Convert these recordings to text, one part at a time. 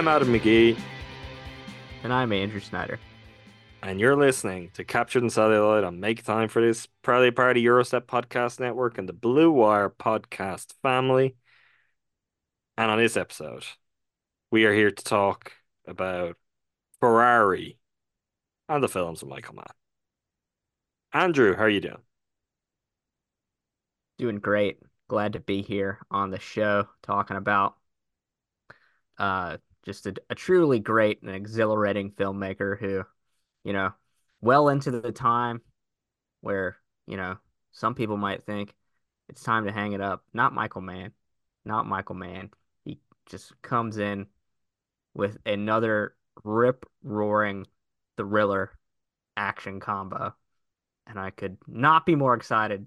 I'm Adam McGee, And I'm Andrew Snyder. and you're listening to Captured in Celluloid on Make Time for This, proudly part of Gyro Step Podcast Network and the Blue Wire podcast family. And on this episode, we are here to talk about Ferrari and the films of Michael Mann. Andrew, how are you doing? Doing great. Glad to be here on the show talking about uh just a, a truly great and exhilarating filmmaker who, you know, well into the time where, you know, some people might think it's time to hang it up. Not Michael Mann. Not Michael Mann. He just comes in with another rip roaring thriller action combo. And I could not be more excited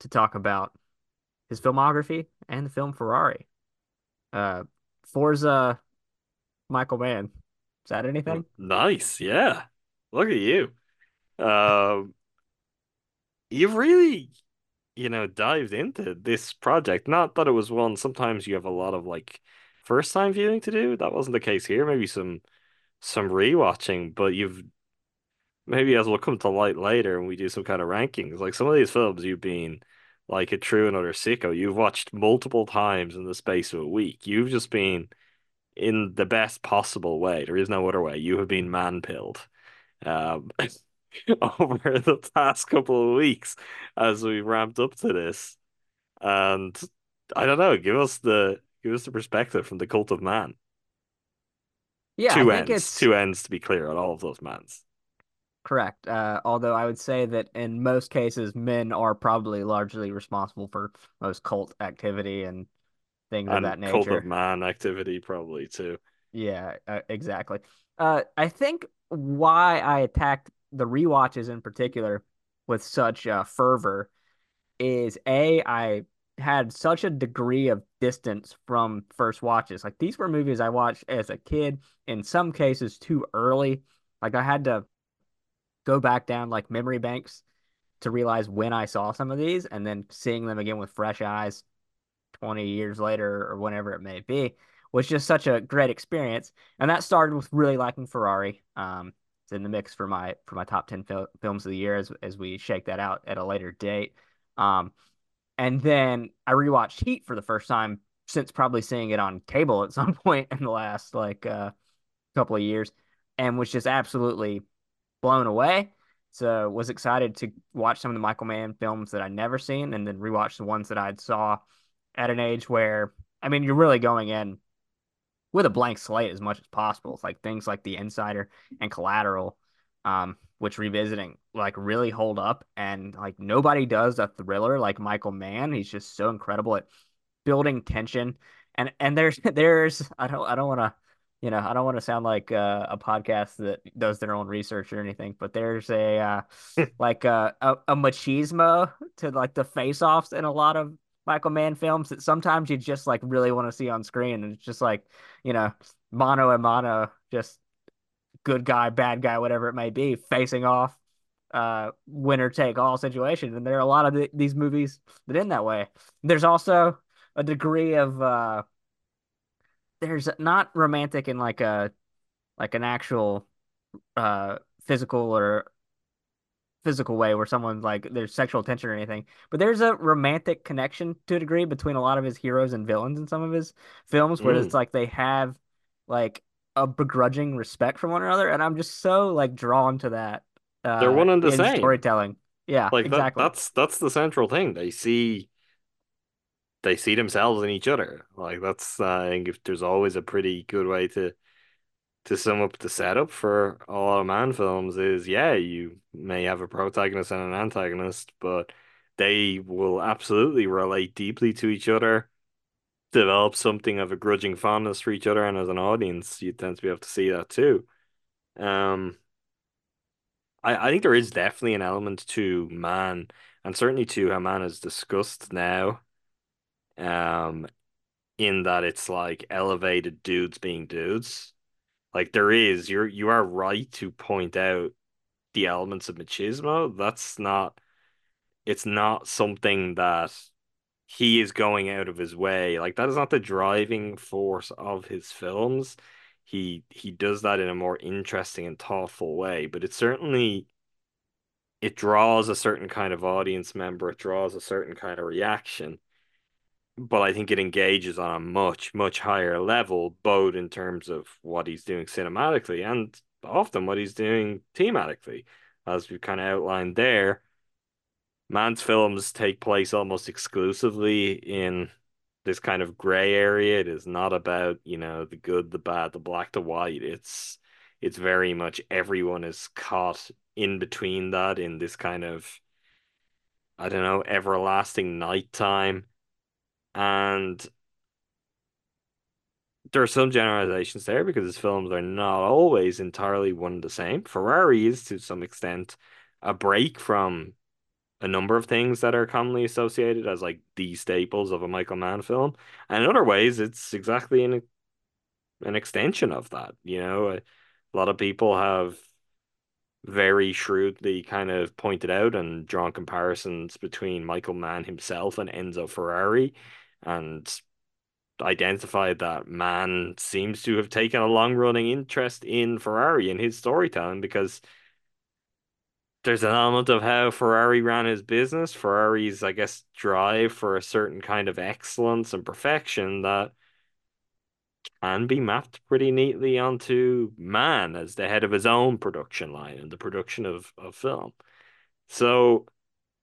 to talk about his filmography and the film Ferrari. Uh, Forza Michael Mann. Is that anything? Nice, yeah. Look at you. Um, you've really, you know, dived into this project. Not that it was one, sometimes you have a lot of like first time viewing to do. That wasn't the case here. Maybe some some rewatching, but you've maybe as will come to light later when we do some kind of rankings. Like some of these films you've been like a true and utter sicko. You've watched multiple times in the space of a week. You've just been in the best possible way. There is no other way. You have been Mann-pilled um, over the past couple of weeks as we ramped up to this. And I don't know, give us the give us the perspective from the cult of man. Yeah, two I think ends, it's two ends to be clear on all of those mans. correct. Uh, although I would say that in most cases, men are probably largely responsible for most cult activity and things of And that cult of man activity probably too. Yeah, uh, exactly. Uh, I think why I attacked the rewatches in particular with such uh, fervor is A, I had such a degree of distance from first watches. Like these were movies I watched as a kid, in some cases too early. Like I had to go back down like memory banks to realize when I saw some of these and then seeing them again with fresh eyes 20 years later or whenever it may be was just such a great experience. And that started with really liking Ferrari. Um, it's in the mix for my for my top 10 fil- films of the year as as we shake that out at a later date. Um, and then I rewatched Heat for the first time since probably seeing it on cable at some point in the last like uh, couple of years and was just absolutely blown away. So was excited to watch some of the Michael Mann films that I'd never seen and then rewatch the ones that I'd saw at an age where I mean you're really going in with a blank slate as much as possible. It's like things like The Insider and Collateral, um, which revisiting like really hold up and like nobody does a thriller like Michael Mann. He's just so incredible at building tension. And and there's there's I don't I don't want to you know I don't want to sound like uh, a podcast that does their own research or anything, but there's a uh, like a, a a machismo to like the face offs in a lot of Michael Mann films that sometimes you just like really want to see on screen, and it's just like you know, mano a mano, just good guy, bad guy, whatever it may be, facing off, uh, winner take all situation. And there are a lot of the, these movies that end that way. There's also a degree of uh, there's not romantic in like a like an actual uh physical or physical way where someone like there's sexual tension or anything, but there's a romantic connection to a degree between a lot of his heroes and villains in some of his films where mm. it's like they have like a begrudging respect for one another, and I'm just so like drawn to that. Uh, They're one and the same storytelling. Yeah, like exactly. That, that's that's the central thing. They see they see themselves in each other. Like that's uh, I think if there's always a pretty good way to to sum up the setup for a lot of Mann films is yeah, you may have a protagonist and an antagonist, but they will absolutely relate deeply to each other, develop something of a grudging fondness for each other, and as an audience, you tend to be able to see that too. Um, I, I think there is definitely an element to Mann, and certainly to how Mann is discussed now. Um, in that it's like elevated dudes being dudes like there is, you're you are right to point out the elements of machismo. That's not it's not something that he is going out of his way. Like that is not the driving force of his films. He he does that in a more interesting and thoughtful way, but it certainly it draws a certain kind of audience member, it draws a certain kind of reaction but I think it engages on a much, much higher level, both in terms of what he's doing cinematically and often what he's doing thematically, as we've kind of outlined there. Mann's films take place almost exclusively in this kind of gray area. It is not about, you know, the good, the bad, the black, the white. It's it's very much everyone is caught in between that in this kind of I don't know, everlasting nighttime and there are some generalizations there because his films are not always entirely one and the same. Ferrari is to some extent a break from a number of things that are commonly associated as like the staples of a Michael Mann film. And in other ways, it's exactly an an extension of that. You know, a, a lot of people have very shrewdly kind of pointed out and drawn comparisons between Michael Mann himself and Enzo Ferrari and identified that Mann seems to have taken a long running interest in Ferrari and his storytelling because there's an element of how Ferrari ran his business, Ferrari's, I guess, drive for a certain kind of excellence and perfection that can be mapped pretty neatly onto Mann as the head of his own production line and the production of, of film. So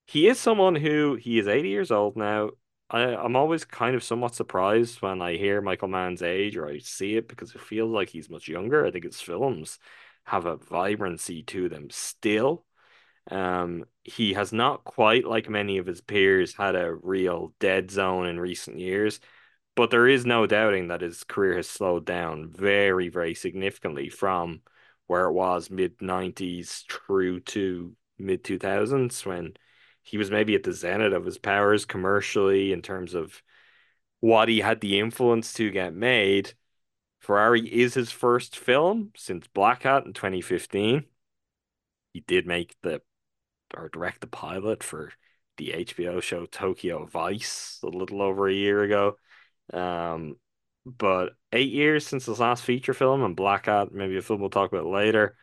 he is someone who he is 80 years old now. I, I'm always kind of somewhat surprised when I hear Michael Mann's age or I see it because it feels like he's much younger. I think his films have a vibrancy to them still. Um, he has not quite like many of his peers had a real dead zone in recent years, but there is no doubting that his career has slowed down very, very significantly from where it was mid 90s through to mid 2000s when he was maybe at the zenith of his powers commercially in terms of what he had the influence to get made. Ferrari is his first film since Blackhat in 2015. He did make the or direct the pilot for the HBO show Tokyo Vice a little over a year ago. Um, but eight years since his last feature film and Blackhat, maybe a film we'll talk about later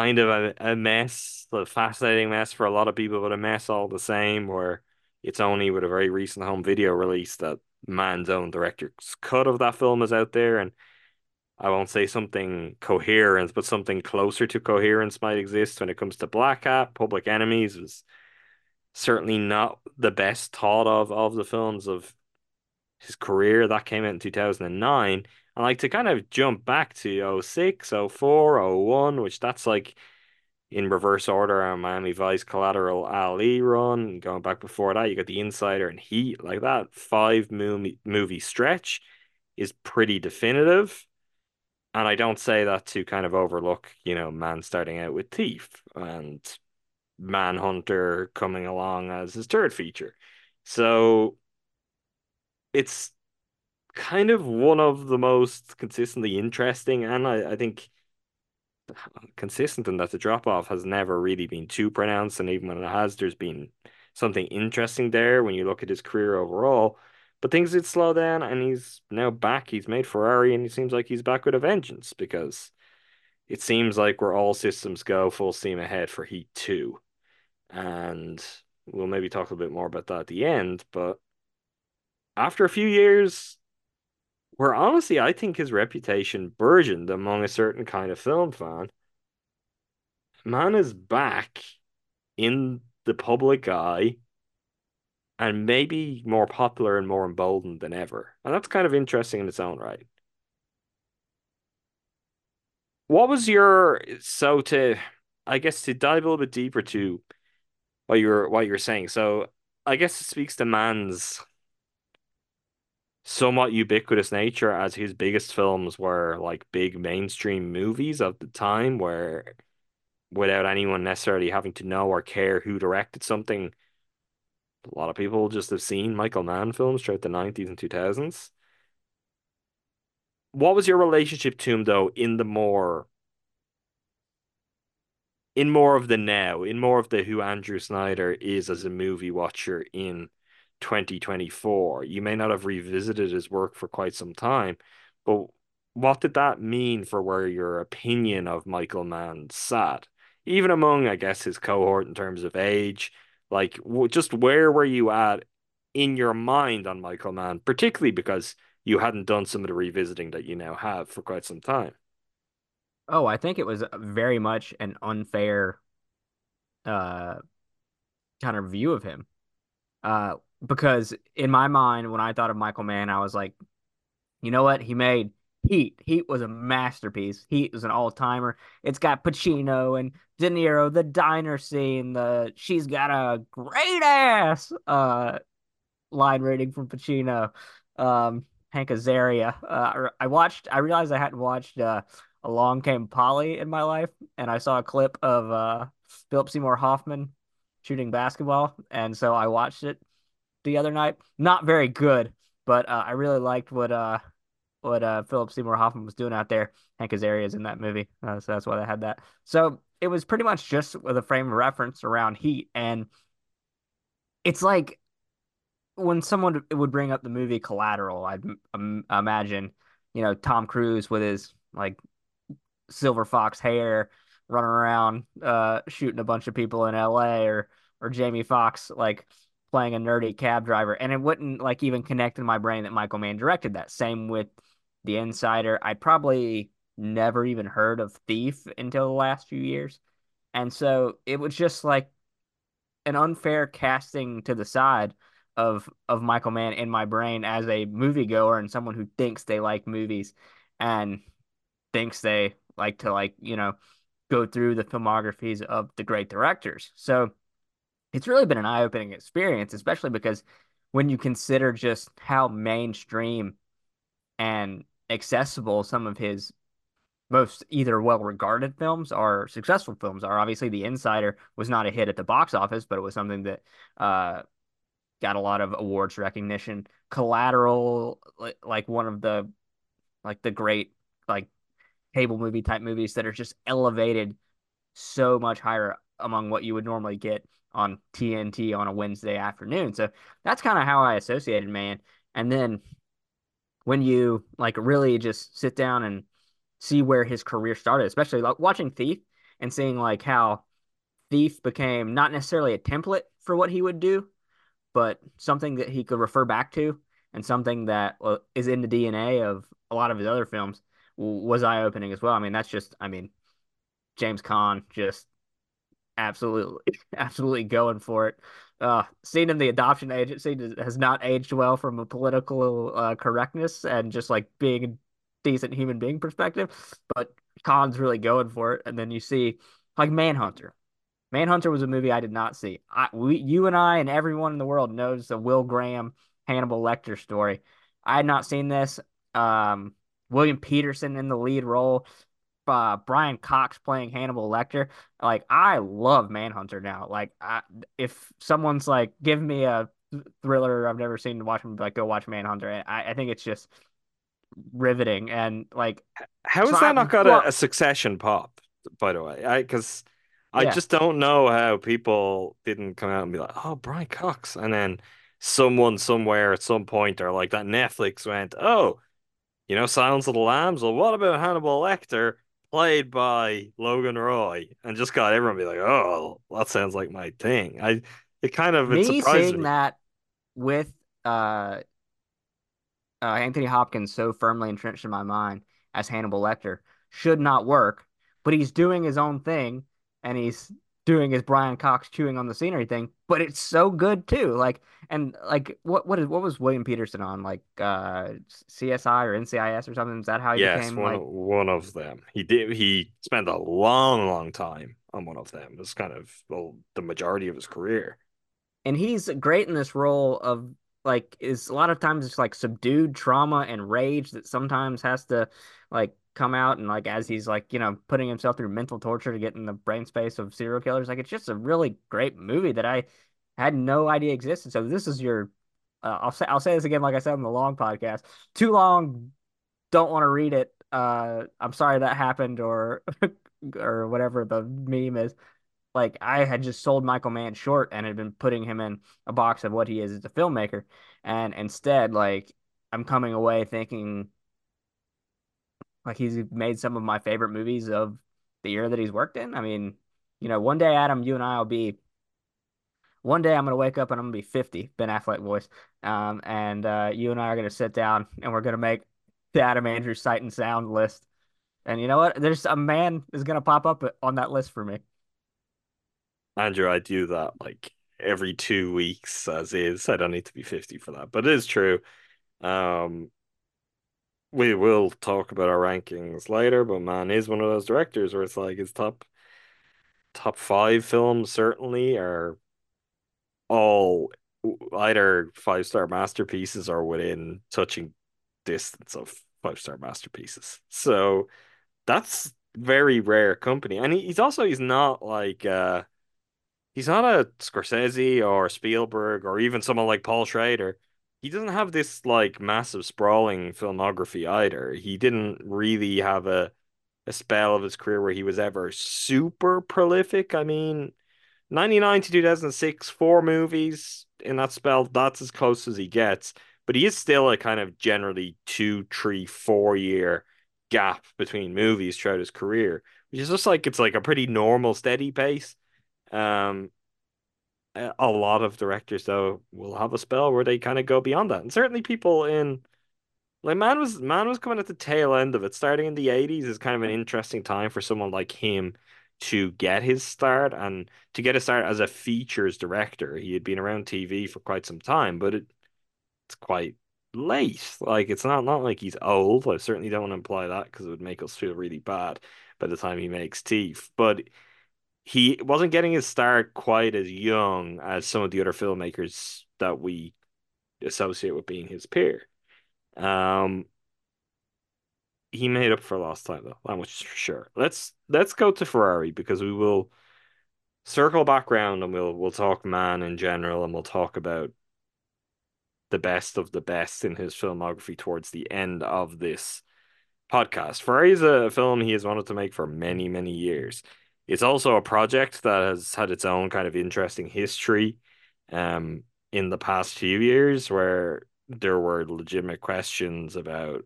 kind of a, a mess, a fascinating mess for a lot of people, but a mess all the same. Where it's only with a very recent home video release that Mann's own director's cut of that film is out there, and I won't say something coherent, but something closer to coherence might exist when it comes to Blackhat. Public Enemies was certainly not the best thought of of the films of his career. That came out in 2009. And like to kind of jump back to 06, 04, 01, which that's like in reverse order on Miami Vice Collateral Ali run. Going back before that, you got The Insider and Heat. Like that five movie movie stretch is pretty definitive. And I don't say that to kind of overlook, you know, Mann starting out with Thief and Manhunter coming along as his third feature. So it's kind of one of the most consistently interesting, and I, I think consistent in that the drop off has never really been too pronounced, and even when it has, there's been something interesting there when you look at his career overall. But things did slow down, and he's now back. He's made Ferrari, and he seems like he's back with a vengeance because it seems like we're all systems go full steam ahead for Heat 2. And we'll maybe talk a bit more about that at the end. But after a few years, where honestly I think his reputation burgeoned among a certain kind of film fan, Mann is back in the public eye and maybe more popular and more emboldened than ever. And that's kind of interesting in its own right. What was your so to I guess to dive a little bit deeper to what you're what you're saying. So I guess it speaks to Mann's somewhat ubiquitous nature as his biggest films were like big mainstream movies of the time where without anyone necessarily having to know or care who directed something a lot of people just have seen Michael Mann films throughout the 90s and 2000s. What was your relationship to him though in the more in more of the now, in more of the who Andrew Snyder is as a movie watcher in 2024? You may not have revisited his work for quite some time, but what did that mean for where your opinion of Michael Mann sat? Even among, I guess, his cohort in terms of age, like just where were you at in your mind on Michael Mann, particularly because you hadn't done some of the revisiting that you now have for quite some time? Oh, I think it was very much an unfair uh kind of view of him. Uh because in my mind when I thought of Michael Mann, I was like, you know what? He made Heat. Heat was a masterpiece. Heat was an all-timer. It's got Pacino and De Niro, the diner scene, the she's got a great ass uh line rating from Pacino. Um Hank Azaria. Uh, I watched I realized I hadn't watched uh Along Came Polly in my life and I saw a clip of uh Philip Seymour Hoffman shooting basketball and so I watched it the other night. Not very good, but uh, I really liked what uh what uh Philip Seymour Hoffman was doing out there. Hank Azaria is in that movie, uh, so that's why they had that. So it was pretty much just with a frame of reference around Heat, and it's like when someone would bring up the movie Collateral, I'd um, imagine you know Tom Cruise with his like silver fox hair running around uh shooting a bunch of people in LA or or Jamie Foxx like playing a nerdy cab driver and it wouldn't like even connect in my brain that Michael Mann directed that same with the Insider. I'd probably never even heard of Thief until the last few years. And so it was just like an unfair casting to the side of of Michael Mann in my brain as a moviegoer and someone who thinks they like movies and thinks they like to like, you know, go through the filmographies of the great directors. So it's really been an eye-opening experience, especially because when you consider just how mainstream and accessible some of his most either well-regarded films or successful films are. Obviously, The Insider was not a hit at the box office, but it was something that uh, got a lot of awards recognition. Collateral, like one of the like the great like cable movie type movies that are just elevated so much higher among what you would normally get on TNT on a Wednesday afternoon. So that's kind of how I associated Mann. And then when you like really just sit down and see where his career started, especially like watching Thief and seeing like how Thief became not necessarily a template for what he would do, but something that he could refer back to and something that uh, is in the DNA of a lot of his other films was eye opening as well. I mean, that's just, I mean, James Caan just absolutely, absolutely going for it. Uh, seeing in the adoption agency has not aged well from a political uh, correctness and just like being a decent human being perspective. But Caan's really going for it. And then you see like Manhunter. Manhunter was a movie I did not see. I, we, you and I and everyone in the world knows the Will Graham Hannibal Lecter story. I had not seen this. Um, William Petersen in the lead role uh, Brian Cox playing Hannibal Lecter. Like I love Manhunter now. Like I, if someone's like, give me a thriller I've never seen. Watch him like go watch Manhunter. I, I think it's just riveting and like. How has that not got a, a, Succession pop? By the way, I because I yeah. just don't know how people didn't come out and be like, "Oh, Brian Cox," and then someone somewhere at some point or like that Netflix went, "Oh, you know, Silence of the Lambs. Well, what about Hannibal Lecter, played by Logan Roy?" And just got everyone be like, "Oh, that sounds like my thing." I it kind of me it saying me. that with uh, uh, Anthony Hopkins so firmly entrenched in my mind as Hannibal Lecter should not work, but he's doing his own thing and he's doing his Brian Cox chewing on the scenery thing, but it's so good too. Like and like what what is what was William Petersen on like uh CSI or NCIS or something? Is that how he yes, became one, like one of them? He did he spent a long, long time on one of them. It's kind of well the majority of his career. And he's great in this role of like is a lot of times it's like subdued trauma and rage that sometimes has to like come out and like as he's like you know putting himself through mental torture to get in the brain space of serial killers like it's just a really great movie that i had no idea existed so this is your uh, i'll say i'll say this again like i said on the long podcast too long don't want to read it uh i'm sorry that happened or or whatever the meme is like I had just sold Michael Mann short and had been putting him in a box of what he is as a filmmaker. And instead, like I'm coming away thinking like he's made some of my favorite movies of the year that he's worked in. I mean, you know, one day, Adam, you and I will be. One day I'm gonna wake up and I'm gonna be 50, Ben Affleck voice, um, and uh, you and I are gonna sit down and we're gonna make the Adam Andrews sight and sound list. And you know what? There's a Mann is gonna pop up on that list for me. Andrew, I do that like every two weeks as is. I don't need to be 50 for that, but it is true. Um, we will talk about our rankings later, but Mann is one of those directors where it's like his top top five films certainly are all either five star masterpieces or within touching distance of five star masterpieces. So that's very rare company. And he's also he's not like uh he's not a Scorsese or Spielberg or even someone like Paul Schrader he doesn't have this like massive sprawling filmography either. He didn't really have a a spell of his career where he was ever super prolific. I mean, 99 to 2006, four movies in that spell, that's as close as he gets. But he is still a kind of generally two, three, four year gap between movies throughout his career, which is just like it's like a pretty normal, steady pace. Um, a lot of directors though will have a spell where they kind of go beyond that, and certainly people in like Mann was Mann was coming at the tail end of it. Starting in the '80s is kind of an interesting time for someone like him to get his start and to get a start as a features director. He had been around TV for quite some time, but it, it's quite late. Like it's not not like he's old. I certainly don't want to imply that because it would make us feel really bad by the time he makes Thief, But he wasn't getting his start quite as young as some of the other filmmakers that we associate with being his peer. Um, he made up for lost time though, that much for sure. Let's let's go to Ferrari because we will circle back around and we'll we'll talk Mann in general and we'll talk about the best of the best in his filmography towards the end of this podcast. Ferrari is a film he has wanted to make for many, many years. It's also a project that has had its own kind of interesting history um, in the past few years where there were legitimate questions about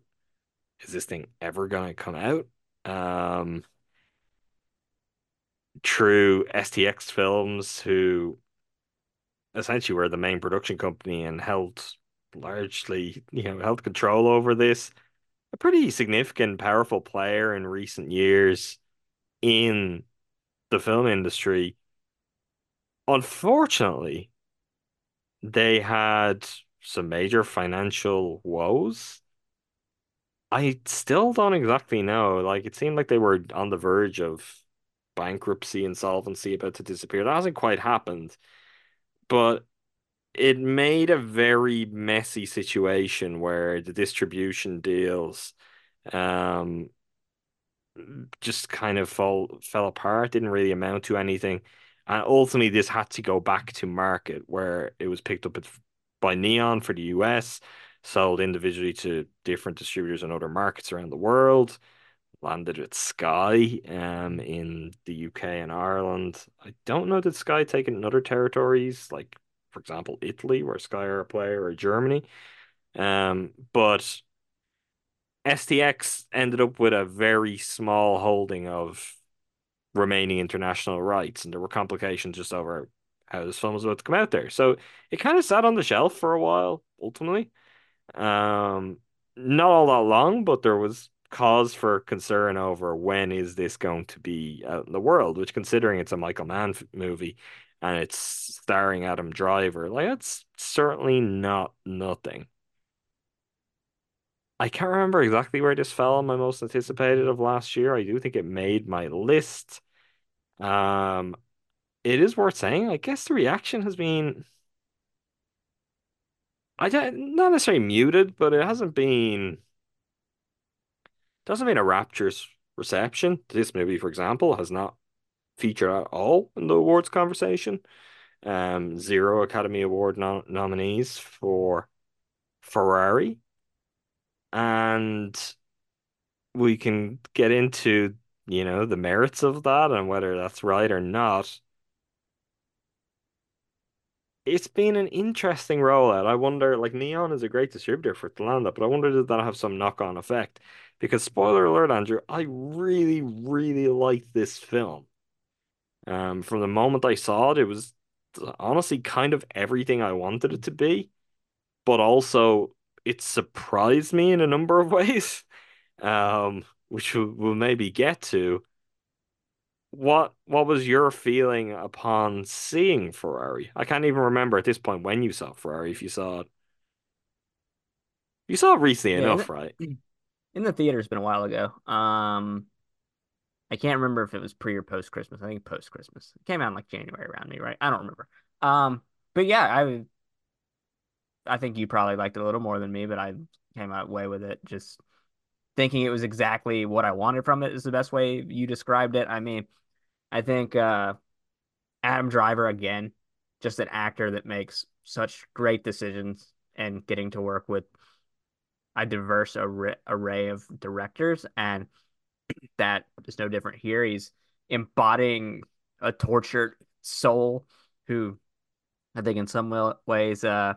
is this thing ever going to come out? Um, true STX Films, who essentially were the main production company and held largely, you know, held control over this. A pretty significant, powerful player in recent years in the film industry, unfortunately, they had some major financial woes. I still don't exactly know. Like, it seemed like they were on the verge of bankruptcy, insolvency, about to disappear. That hasn't quite happened, but it made a very messy situation where the distribution deals um just kind of fall fell apart, didn't really amount to anything. And ultimately, this had to go back to market where it was picked up by Neon for the US, sold individually to different distributors in other markets around the world. Landed at Sky um, in the UK and Ireland. I don't know that Sky taken in other territories, like for example Italy, where Sky are a player, or Germany. Um, but STX ended up with a very small holding of remaining international rights, and there were complications just over how this film was about to come out there. So it kind of sat on the shelf for a while, ultimately. Um, not all that long, but there was cause for concern over when is this going to be out in the world, which considering it's a Michael Mann movie and it's starring Adam Driver, like that's certainly not nothing. I can't remember exactly where this fell on my most anticipated of last year. I do think it made my list. Um, it is worth saying. I guess the reaction has been, I don't, not necessarily muted, but it hasn't been, doesn't mean a rapturous reception. This movie, for example, has not featured at all in the awards conversation. Um, zero Academy Award no nominees for Ferrari and we can get into, you know, the merits of that and whether that's right or not. It's been an interesting rollout. I wonder, like Neon is a great distributor for Atlanta, but I wonder does that have some knock-on effect? Because spoiler alert, Andrew, I really, really liked this film. Um, from the moment I saw it, it was honestly kind of everything I wanted it to be, but also it surprised me in a number of ways, um, which we'll, we'll maybe get to. What what was your feeling upon seeing Ferrari? I can't even remember at this point when you saw Ferrari. If you saw it, you saw it recently yeah, enough, in the, right? In the theater, it's been a while ago. Um, I can't remember if it was pre or post Christmas. I think post Christmas. It came out in like January around me, right? I don't remember. Um, but yeah, I I think you probably liked it a little more than me, but I came out way with it just thinking it was exactly what I wanted from it is the best way you described it. I mean, I think uh, Adam Driver again, just an actor that makes such great decisions and getting to work with a diverse ar- array of directors and that is no different here. He's embodying a tortured soul who I think in some ways uh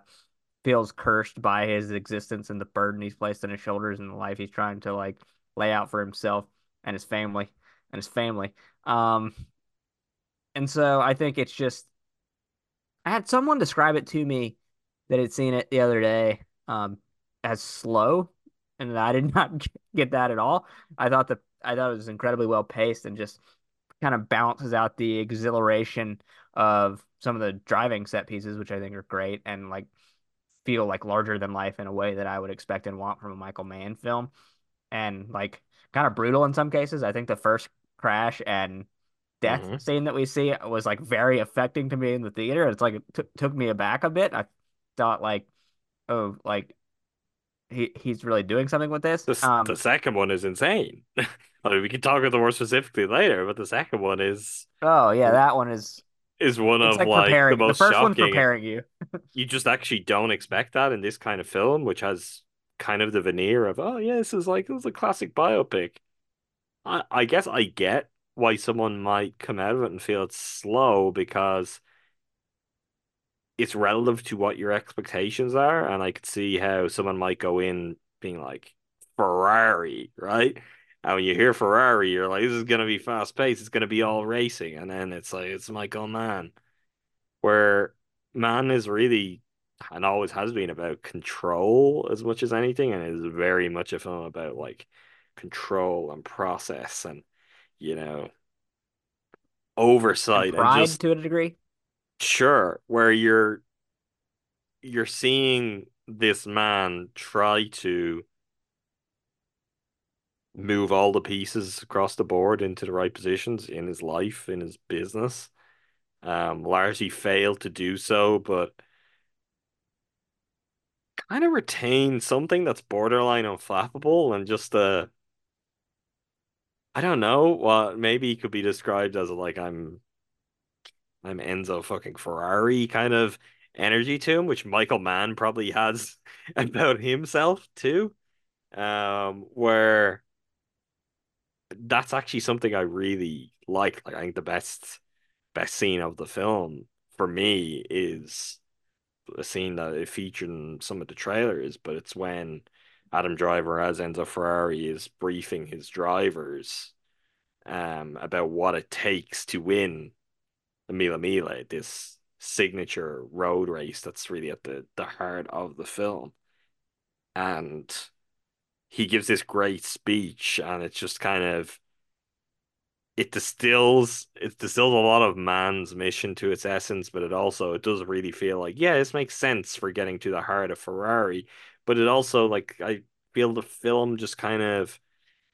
feels cursed by his existence and the burden he's placed on his shoulders and the life he's trying to like lay out for himself and his family and his family. Um, and so I think it's just I had someone describe it to me that had seen it the other day um, as slow, and I did not get that at all. I thought that I thought it was incredibly well paced and just kind of balances out the exhilaration of some of the driving set pieces, which I think are great, and like feel like larger than life in a way that I would expect and want from a Michael Mann film, and like kind of brutal in some cases. I think the first crash and death mm-hmm. scene that we see was like very affecting to me in the theater. It's like it t- took me aback a bit. I thought like, oh, like he he's really doing something with this. The, um, the second one is insane. I mean, we can talk about the more specifically later, but the second one is. Oh yeah, that one is is one it's of like, like the most the first shocking. one's preparing you. you just actually don't expect that in this kind of film, which has kind of the veneer of oh yeah, this is like this is a classic biopic. I I guess I get why someone might come out of it and feel it's slow because it's relative to what your expectations are, and I could see how someone might go in being like Ferrari, right? When you hear Ferrari, you're like, this is gonna be fast paced. It's gonna be all racing, and then it's like it's Michael Mann, where Mann is really and always has been about control as much as anything, and is very much a film about like control and process and you know oversight and pride and just, to a degree. Sure, where you're you're seeing this man try to move all the pieces across the board into the right positions in his life, in his business. Um, largely failed to do so, but kind of retain something that's borderline unflappable and just uh I don't know what maybe could be described as like I'm I'm Enzo fucking Ferrari kind of energy to him, which Michael Mann probably has about himself too. Um, where that's actually something I really like. Like I think the best best scene of the film for me is a scene that it featured in some of the trailers, but it's when Adam Driver as Enzo Ferrari is briefing his drivers um about what it takes to win the Mille Miglia, this signature road race that's really at the, the heart of the film. And he gives this great speech, and it's just kind of it distills it distills a lot of Mann's mission to its essence, but it also it does really feel like yeah, this makes sense for getting to the heart of Ferrari, but it also like I feel the film just kind of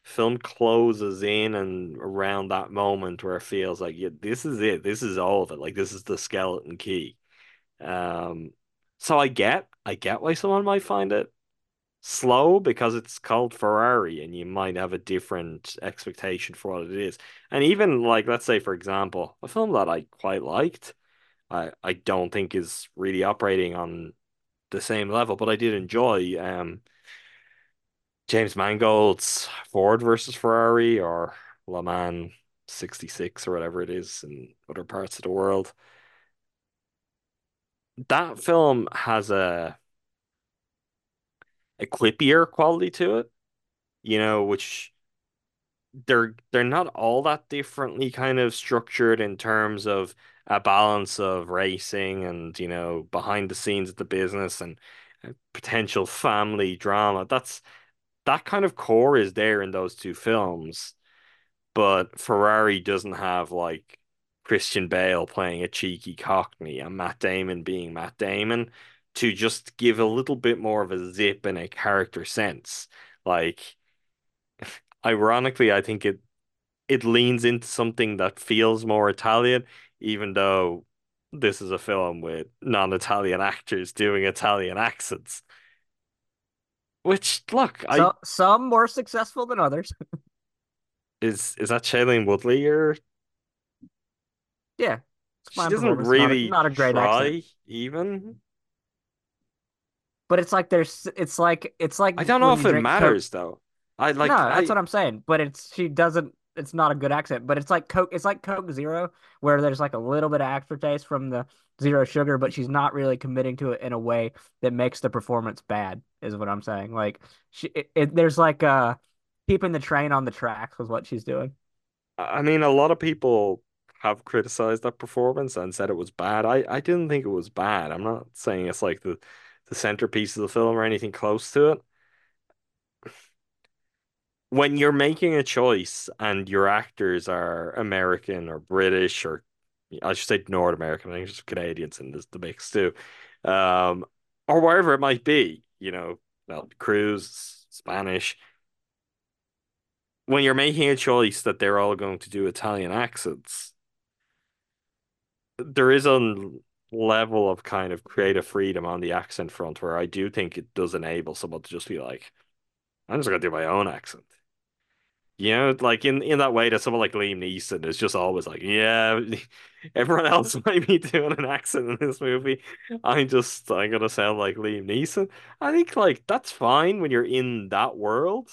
film closes in and around that moment where it feels like yeah, this is it, this is all of it, like this is the skeleton key. Um, so I get I get why someone might find it slow because it's called Ferrari and you might have a different expectation for what it is. And even like let's say for example, a film that I quite liked, I I don't think is really operating on the same level, but I did enjoy um James Mangold's Ford versus Ferrari or Le Mans 66 or whatever it is in other parts of the world. That film has a a clippier quality to it, you know, which they're they're not all that differently kind of structured in terms of a balance of racing and, you know, behind the scenes of the business and uh, potential family drama. That's that kind of core is there in those two films, but Ferrari doesn't have like Christian Bale playing a cheeky Cockney and Matt Damon being Matt Damon to just give a little bit more of a zip and a character sense. Like, ironically, I think it it leans into something that feels more Italian, even though this is a film with non-Italian actors doing Italian accents. Which, look, I So some more successful than others. is is that Shailene Woodley or Yeah, it's she doesn't performance. Not a, really not a great accent, even. But it's like there's it's like it's like I don't know if it drink Coke. matters though. I like No, that's I what I'm saying. But it's she doesn't. It's not a good accent. But it's like Coke. It's like Coke Zero, where there's like a little bit of aftertaste from the zero sugar, but she's not really committing to it in a way that makes the performance bad. Is what I'm saying. Like she, it, it, there's like uh keeping the train on the tracks was what she's doing. I mean a lot of people have criticized that performance and said it was bad. I I didn't think it was bad. I'm not saying it's like the the centerpiece of the film or anything close to it. when you're making a choice and your actors are American or British or I should say North American, I think there's Canadians in this the mix too. Um, or wherever it might be, you know, well, Cruz, Spanish. When you're making a choice that they're all going to do Italian accents, there is a level of kind of creative freedom on the accent front where I do think it does enable someone to just be like, I'm just gonna do my own accent. You know, like in in that way that someone like Liam Neeson is just always like, yeah, everyone else might be doing an accent in this movie. I'm just I'm gonna sound like Liam Neeson. I think like that's fine when you're in that world.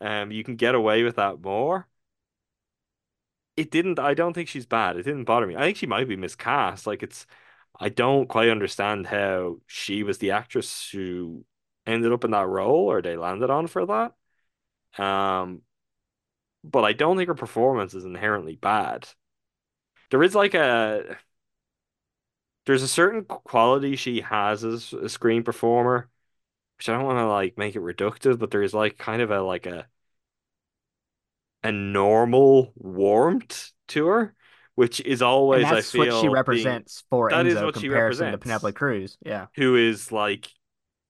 Um, you can get away with that more. It didn't. I don't think she's bad. It didn't bother me. I think she might be miscast. Like it's. I don't quite understand how she was the actress who ended up in that role or they landed on for that. Um, but I don't think her performance is inherently bad. There is like a there's a certain quality she has as a screen performer, which I don't want to like make it reductive, but there is like kind of a like a a normal warmth to her, which is always I that's what she feel being represents for that is Enzo what she comparison to represents, Penelope Cruz. Yeah. who is like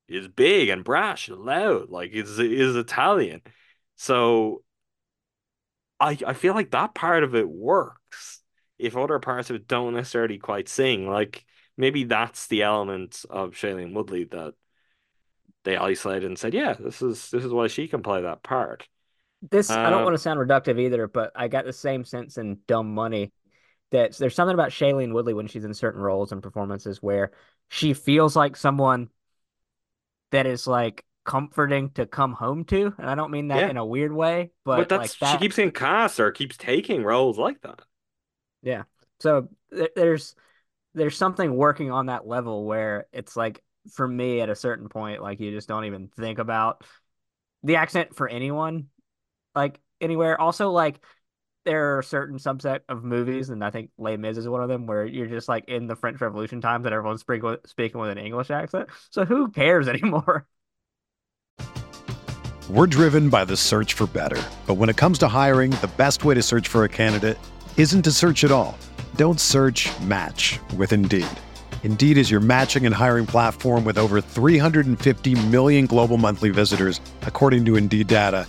is big and brash and loud, like is is Italian. So I I feel like that part of it works if other parts of it don't necessarily quite sing. Like maybe that's the element of Shailene Woodley that they isolated and said, yeah, this is this is why she can play that part. This I don't Uh, want to sound reductive either, but I got the same sense in Dumb Money that there's something about Shailene Woodley when she's in certain roles and performances where she feels like someone that is like comforting to come home to, and I don't mean that Yeah. in a weird way, but, But that's like she keeps getting cast or keeps taking roles like that. Yeah. So th- there's there's something working on that level where it's like for me at a certain point, like you just don't even think about the accent for anyone, like anywhere. Also, like there are certain subset of movies, and I think Les Mis is one of them, where you're just like in the French Revolution times and everyone's speaking with, speaking with an English accent. So who cares anymore? We're driven by the search for better. But when it comes to hiring, the best way to search for a candidate isn't to search at all. Don't search match with Indeed. Indeed is your matching and hiring platform with over 350 million global monthly visitors, according to Indeed data,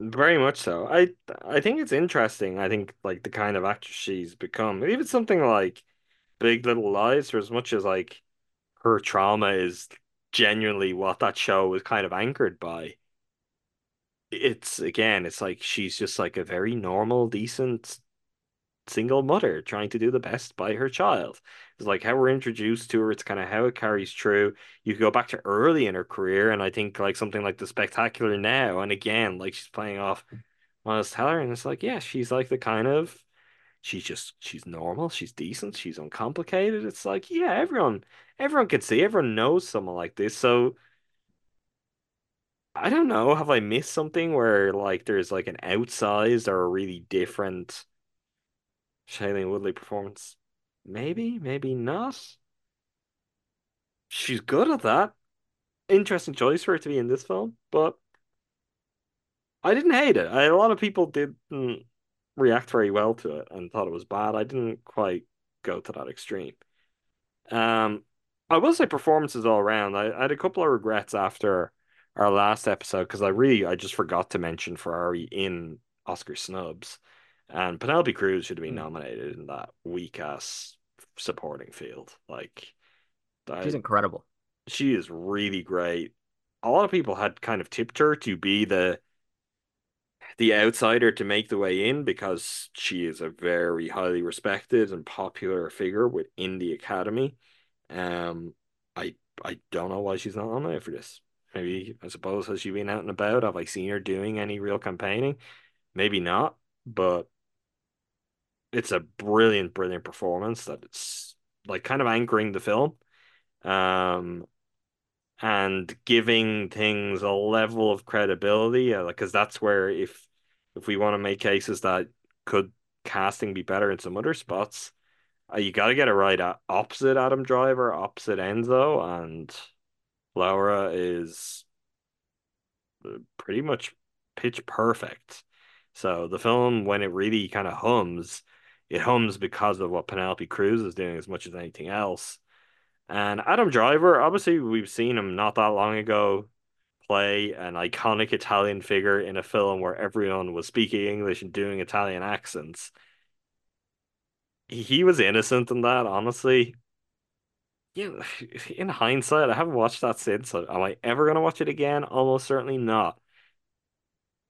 Very much so. I I think it's interesting. I think like the kind of actress she's become. Even something like Big Little Lies, for as much as like her trauma is genuinely what that show was kind of anchored by. It's again, it's like she's just like a very normal, decent single mother trying to do the best by her child. It's like how we're introduced to her, it's kind of how it carries through. You go back to early in her career, and I think like something like The Spectacular Now, and again, like she's playing off Miles Teller, and it's like, yeah, she's like the kind of she's just she's normal, she's decent, she's uncomplicated. It's like, yeah, everyone everyone can see, everyone knows someone like this. So I don't know, have I missed something where like there's like an outsized or a really different Shailene Woodley performance? Maybe, maybe not. She's good at that. Interesting choice for her to be in this film, but I didn't hate it. I, a lot of people didn't react very well to it and thought it was bad. I didn't quite go to that extreme. Um, I will say performances all around. I, I had a couple of regrets after our last episode because I really I just forgot to mention Ferrari in Oscar snubs, and Penelope Cruz should have been Hmm. nominated in that weak ass supporting field. Like, She's incredible. she is really great. A lot of people had kind of tipped her to be the the outsider to make the way in because she is a very highly respected and popular figure within the academy. Um, I I don't know why she's not nominated for this. Maybe I suppose has she been out and about? Have I seen her doing any real campaigning? Maybe not, but it's a brilliant, brilliant performance that it's like kind of anchoring the film. Um, and giving things a level of credibility, uh, because that's where if if we want to make cases that could casting be better in some other spots, uh, you got to get it right at opposite Adam Driver, opposite Enzo, and Laura is uh, pretty much pitch perfect. So the film, when it really kind of hums, it hums because of what Penelope Cruz is doing as much as anything else. And Adam Driver, obviously, we've seen him not that long ago play an iconic Italian figure in a film where everyone was speaking English and doing Italian accents. He was innocent in that, honestly. Yeah, in hindsight, I haven't watched that since. Am I ever gonna watch it again? Almost certainly not.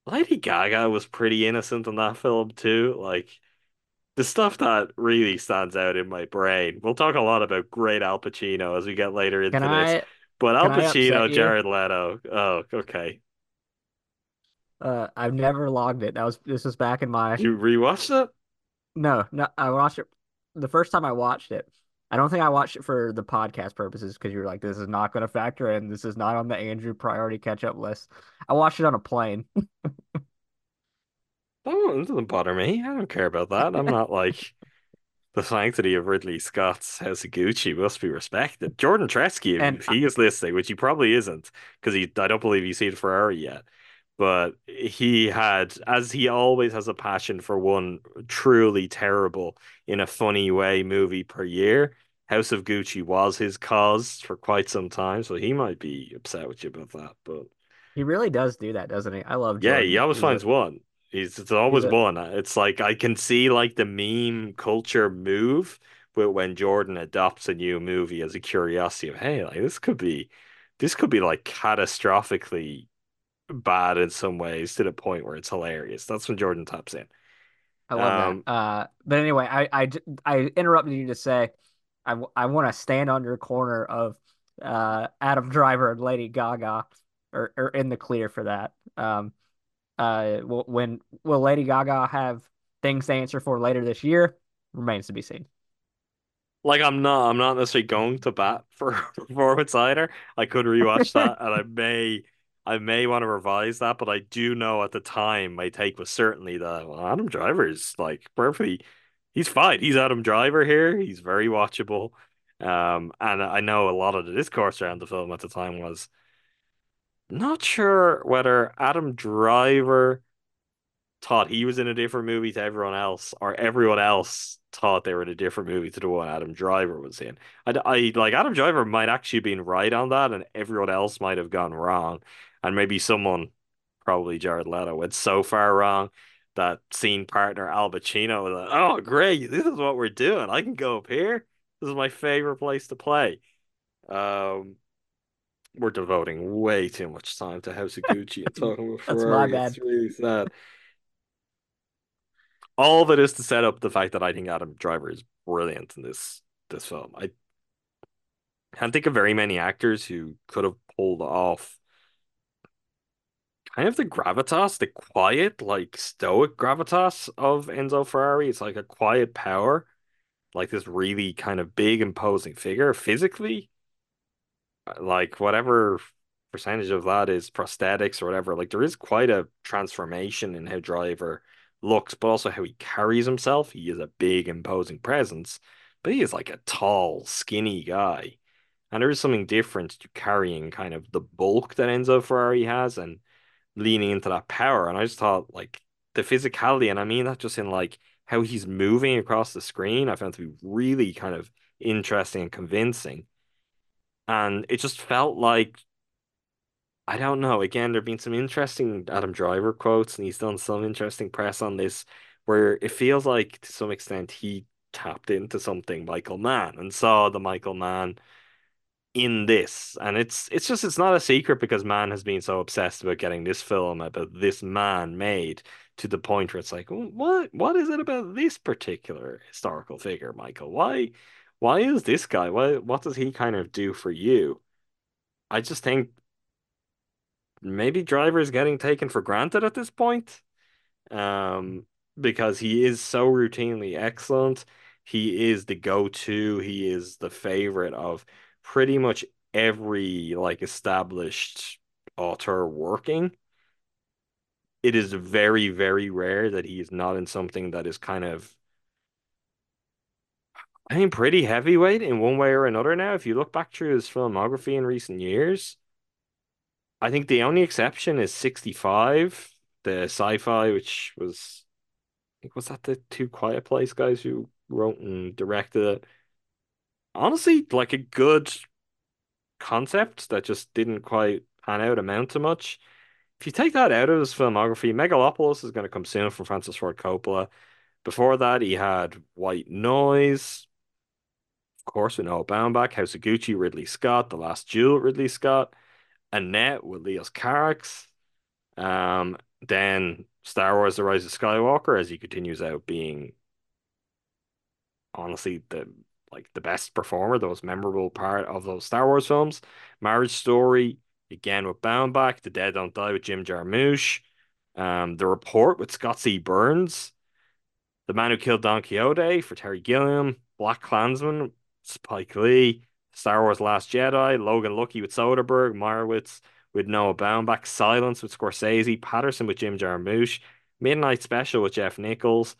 Lady Gaga was pretty innocent in that film too. Like the stuff that really stands out in my brain. We'll talk a lot about great Al Pacino as we get later into this. But Al can I upset Pacino. Jared Leto. Oh, okay. uh I've never logged it. That was this was back in my You rewatched it? no, no I watched it the first time I watched it I don't think I watched it for the podcast purposes because you're like, this is not going to factor in. This is not on the Andrew priority catch up list. I watched it on a plane. Oh, it doesn't bother me. I don't care about that. I'm not like the sanctity of Ridley Scott's House of Gucci must be respected. Jordan Tresky, And if he is listening, which he probably isn't, because he I don't believe he's seen Ferrari yet. But he had, as he always has a passion for one truly terrible in a funny way movie per year. House of Gucci was his cause for quite some time, so he might be upset with you about that. But he really does do that, doesn't he? I love yeah, he always finds one. He's it's always a- one. It's like I can see like the meme culture move, but when Jordan adopts a new movie as a curiosity of, hey, like this could be, this could be like catastrophically bad in some ways to the point where it's hilarious. That's when Jordan taps in. I love Um, that. Uh, but anyway, I, I I interrupted you to say I, I want to stand on your corner of uh, Adam Driver and Lady Gaga, or, or in the clear for that. Um, uh, when will Lady Gaga have things to answer for later this year? Remains to be seen. Like I'm not, I'm not necessarily going to bat for performance either. I could rewatch that, and I may, I may want to revise that. But I do know at the time my take was certainly that well, Adam Driver is like perfectly, he's fine. He's Adam Driver here. He's very watchable. Um, and I know a lot of the discourse around the film at the time was not sure whether Adam Driver thought he was in a different movie to everyone else, or everyone else thought they were in a different movie to the one Adam Driver was in. I, I like Adam Driver might actually have been right on that, and everyone else might have gone wrong, and maybe someone, probably Jared Leto, went so far wrong that scene partner Al Pacino was like, "Oh, great, this is what we're doing. I can go up here. This is my favorite place to play." Um. We're devoting way too much time to House of Gucci and talking about That's my Ferrari. bad. It's really sad. All of it is to set up the fact that I think Adam Driver is brilliant in this this film. I can't think of very many actors who could have pulled off kind of the gravitas, the quiet, like stoic gravitas of Enzo Ferrari. It's like a quiet power, like this really kind of big, imposing figure physically. Like whatever percentage of that is prosthetics or whatever, like there is quite a transformation in how Driver looks, but also how he carries himself. He is a big, imposing presence, but he is like a tall, skinny guy. And there is something different to carrying kind of the bulk that Enzo Ferrari has and leaning into that power. And I just thought like the physicality, and I mean that just in like how he's moving across the screen, I found to be really kind of interesting and convincing. And it just felt like I don't know. Again, there've been some interesting Adam Driver quotes, and he's done some interesting press on this, where it feels like to some extent he tapped into something Michael Mann and saw the Michael Mann in this. And it's it's just it's not a secret because Mann has been so obsessed about getting this film about this man made to the point where it's like, "Oh, what what is it about this particular historical figure, Michael? Why why is this guy? What what does he kind of do for you? I just think maybe Driver is getting taken for granted at this point. Um, because he is so routinely excellent. He is the go-to. He is the favorite of pretty much every like established author working. It is very, very rare that he is not in something that is kind of I think pretty heavyweight in one way or another now. If you look back through his filmography in recent years, I think the only exception is 65, the sci-fi, which was, I think, was that the Two Quiet Place guys who wrote and directed it? Honestly, like a good concept that just didn't quite pan out, amount to much. If you take that out of his filmography, Megalopolis is going to come soon from Francis Ford Coppola. Before that, he had White Noise, of course, with Noah Baumbach, House of Gucci, Ridley Scott, The Last Duel, Ridley Scott. Annette with Leos Carax. Um, then Star Wars: The Rise of Skywalker, as he continues out being honestly the like the best performer, the most memorable part of those Star Wars films. Marriage Story, again with Baumbach, The Dead Don't Die with Jim Jarmusch, um, The Report with Scott Z. Burns, The Man Who Killed Don Quixote for Terry Gilliam, BlacKkKlansman Spike Lee, Star Wars Last Jedi, Logan Lucky with Soderbergh, Meyerowitz with Noah Baumbach, Silence with Scorsese, Paterson with Jim Jarmusch, Midnight Special with Jeff Nichols.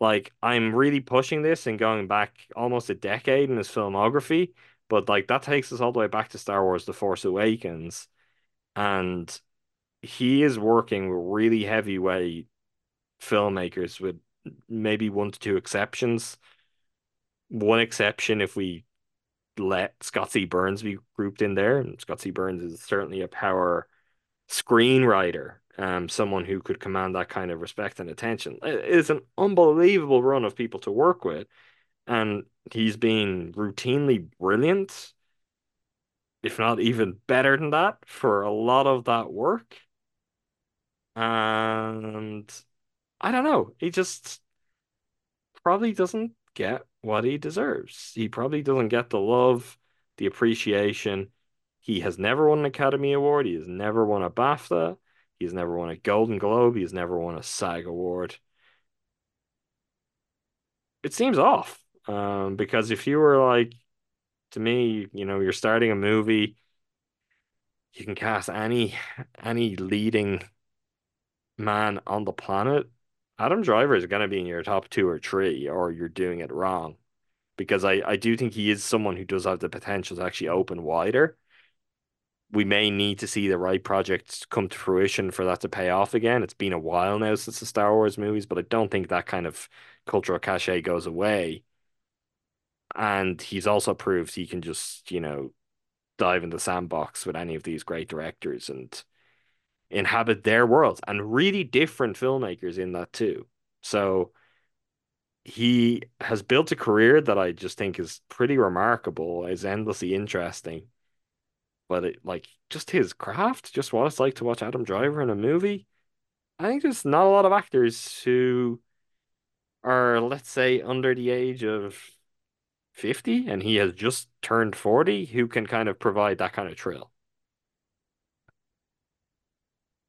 Like, I'm really pushing this and going back almost a decade in his filmography, but like that takes us all the way back to Star Wars The Force Awakens. And he is working with really heavyweight filmmakers with maybe one to two exceptions. One exception if we let Scott Z. Burns be grouped in there, and Scott Z. Burns is certainly a power screenwriter, um, someone who could command that kind of respect and attention. It is an unbelievable run of people to work with, and he's been routinely brilliant, if not even better than that, for a lot of that work. And I don't know, he just probably doesn't get what he deserves. He probably doesn't get the love, the appreciation. He has never won an Academy Award. He has never won a BAFTA. He's never won a Golden Globe. He's never won a SAG Award. It seems off. Um, because if you were like, to me, you know, you're starting a movie, you can cast any any leading man on the planet Adam Driver is going to be in your top two or three, or you're doing it wrong. Because I, I do think he is someone who does have the potential to actually open wider. We may need to see the right projects come to fruition for that to pay off again. It's been a while now since the Star Wars movies, but I don't think that kind of cultural cachet goes away. And he's also proved he can just, you know, dive in the sandbox with any of these great directors and inhabit their worlds and really different filmmakers in that too. So he has built a career that I just think is pretty remarkable, is endlessly interesting. But it like just his craft, just what it's like to watch Adam Driver in a movie. I think there's not a lot of actors who are, let's say, under the age of 50 and he has just turned 40 who can kind of provide that kind of thrill.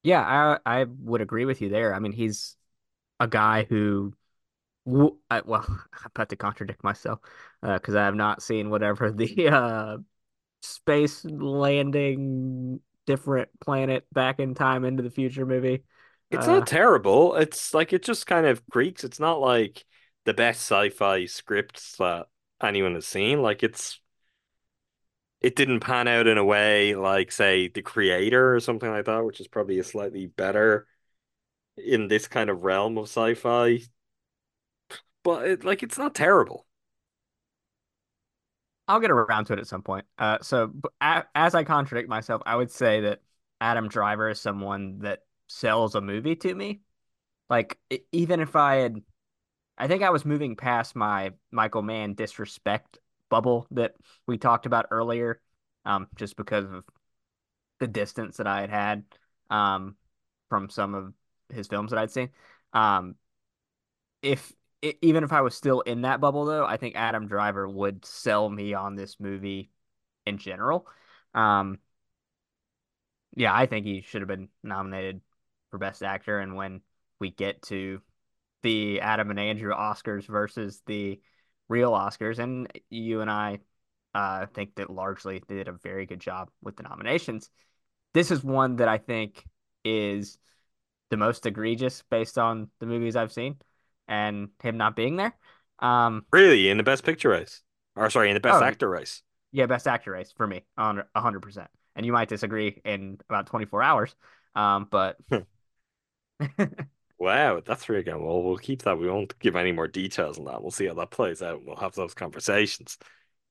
Yeah, I I would agree with you there. I mean, he's a guy who, I, well, I'm about to contradict myself because uh, I have not seen whatever the uh, space landing different planet back in time into the future movie. It's uh, not terrible. It's like it just kind of creaks. It's not like the best sci-fi scripts that anyone has seen. Like it's it didn't pan out in a way like say the creator or something like that which is probably a slightly better in this kind of realm of sci-fi. But it, like it's not terrible. I'll get around to it at some point. Uh so as i contradict myself i would say that adam driver is someone that sells a movie to me. Like even if i had i think i was moving past my michael mann disrespect bubble that we talked about earlier, um, just because of the distance that I had had um, from some of his films that I'd seen. Um, if it, even if I was still in that bubble, though, I think Adam Driver would sell me on this movie in general. Um, yeah, I think he should have been nominated for Best Actor. And when we get to the Adam and Andrew Oscars versus the real Oscars, and you and I uh, think that largely they did a very good job with the nominations. This is one that I think is the most egregious based on the movies I've seen and him not being there. Um, really, in the Best Picture race, or sorry, in the Best oh, Actor race. Yeah, Best Actor race for me on hundred percent. And you might disagree in about twenty four hours, um, but Wow, that's really good. Well, we'll keep that. We won't give any more details on that. We'll see how that plays out. We'll have those conversations.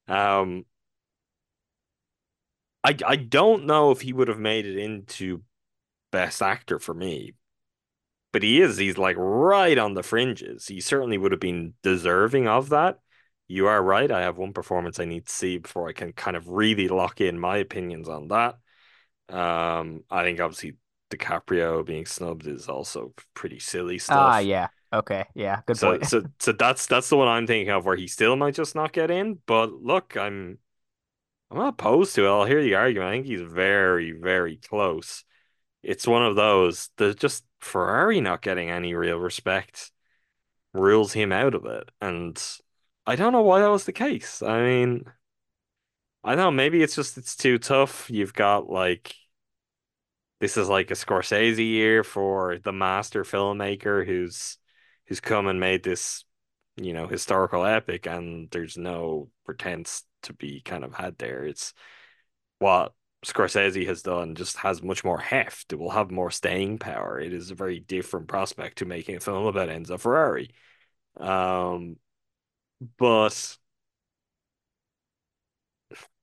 Um, I I don't know if he would have made it into best actor for me, but he is. He's like right on the fringes. He certainly would have been deserving of that. You are right. I have one performance I need to see before I can kind of really lock in my opinions on that. Um, I think obviously DiCaprio being snubbed is also pretty silly stuff. Ah, yeah. Okay. Yeah. Good so, point. so, so that's that's the one I'm thinking of where he still might just not get in. But look, I'm I'm not opposed to it. I'll hear the argument. I think he's very, very close. It's one of those that just Ferrari not getting any real respect rules him out of it. And I don't know why that was the case. I mean, I don't know, maybe it's just it's too tough. You've got like this is like a Scorsese year for the master filmmaker who's who's come and made this, you know, historical epic, and there's no pretense to be kind of had there. It's what Scorsese has done just has much more heft. It will have more staying power. It is a very different prospect to making a film about Enzo Ferrari. Um, but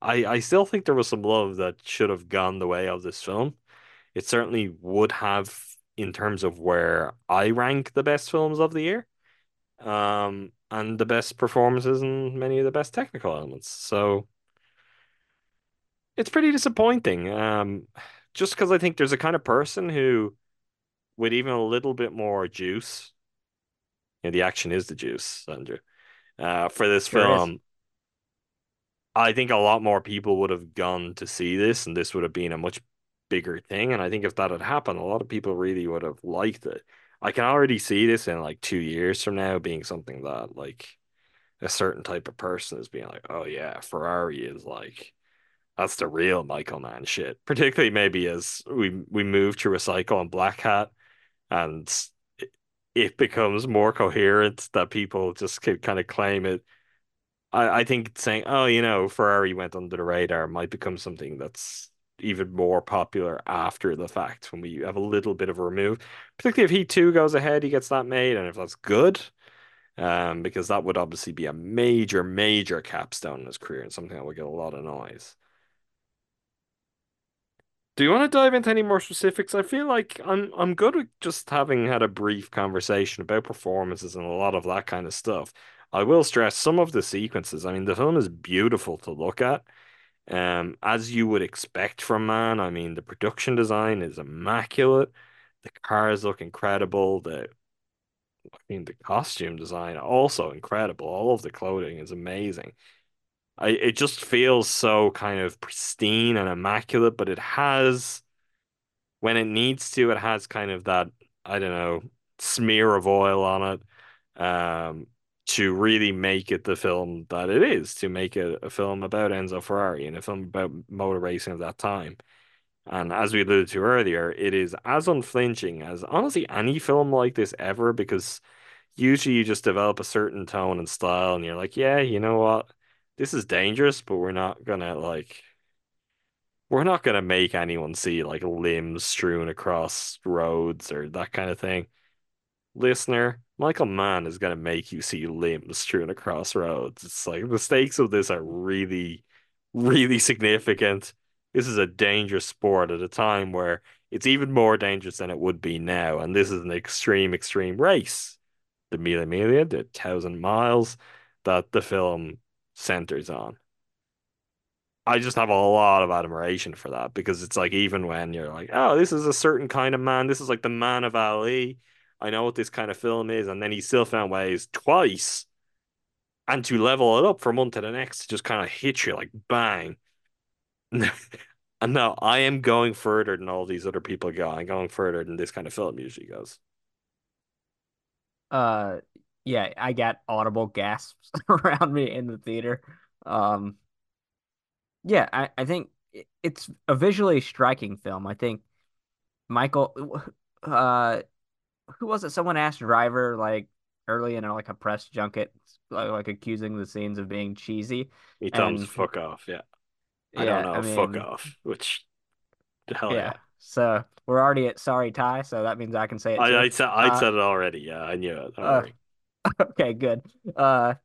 I I still think there was some love that should have gone the way of this film. It certainly would have in terms of where I rank the best films of the year. Um, and the best performances and many of the best technical elements. So it's pretty disappointing. Um, just because I think there's a kind of person who, with even a little bit more juice, you know, the action is the juice, Andrew. Uh, for this Sure film, I think a lot more people would have gone to see this, and this would have been a much bigger thing. And I think if that had happened, a lot of people really would have liked it. I can already see this in like two years from now being something that like a certain type of person is being like, oh yeah, Ferrari is like that's the real Michael Mann shit. Particularly maybe as we we move to recycle and Blackhat and it, it becomes more coherent that people just could kind of claim it I, I think saying, oh, you know, Ferrari went under the radar might become something that's even more popular after the fact when we have a little bit of a remove. Particularly if Heat 2 goes ahead, he gets that made, and if that's good, um, because that would obviously be a major, major capstone in his career and something that would get a lot of noise. Do you want to dive into any more specifics? I feel like I'm I'm good with just having had a brief conversation about performances and a lot of that kind of stuff. I will stress some of the sequences. I mean, the film is beautiful to look at. Um, as you would expect from Mann, I mean, the production design is immaculate. The cars look incredible. The I mean, the costume design also incredible. All of the clothing is amazing. I it just feels so kind of pristine and immaculate, but it has when it needs to, it has kind of that, I don't know, smear of oil on it, um, to really make it the film that it is, to make it a film about Enzo Ferrari and a film about motor racing of that time. And as we alluded to earlier, it is as unflinching as honestly any film like this ever, because usually you just develop a certain tone and style, and you're like, yeah, you know what? This is dangerous, but we're not gonna like we're not gonna make anyone see like limbs strewn across roads or that kind of thing. Listener, Michael Mann is gonna make you see limbs strewn across roads. It's like the stakes of this are really, really significant. This is a dangerous sport at a time where it's even more dangerous than it would be now, and this is an extreme, extreme race. The Mille Miglia, the thousand miles that the film centers on. I just have a lot of admiration for that because it's like even when you're like, oh, this is a certain kind of man, this is like the man of Ali. I know what this kind of film is, and then he still found ways twice and to level it up from one to the next to just kind of hit you like bang. And no, I am going further than all these other people go. I'm going further than this kind of film usually goes. Uh, yeah, I got audible gasps around me in the theater. Um, yeah, I, I think it's a visually striking film. I think Michael, uh, who was it? Someone asked Driver like early in like a press junket, like, like accusing the scenes of being cheesy, He and fuck off. Yeah. I don't yeah, I know, fuck off, which hell yeah. yeah. So we're already at sorry Ty, so that means I can say it I said I Uh, said it already. Yeah, I knew it. Uh, okay, good. Uh,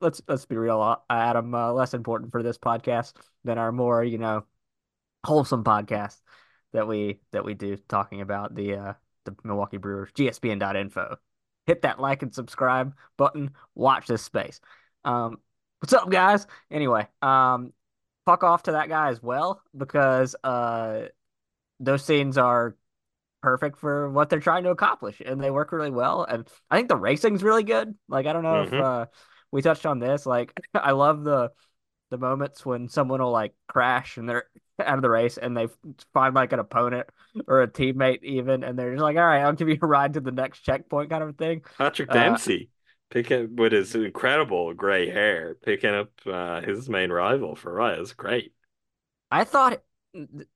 let's let's be real, uh, Adam. Uh, less important for this podcast than our more, you know, wholesome podcast that we that we do talking about the uh the Milwaukee Brewers, GSPN.info. Hit that like and subscribe button. Watch this space. Um, what's up, guys? Anyway, um, fuck off to that guy as well because uh those scenes are perfect for what they're trying to accomplish and they work really well and I think the racing's really good. Like I don't know if hmm uh we touched on this like I love the the moments when someone will like crash and they're out of the race and they find like an opponent or a teammate even and they're just like all right I'll give you a ride to the next checkpoint kind of thing. Patrick Uh Dempsey. picking with his incredible gray hair, picking up uh, his main rival for It's great. I thought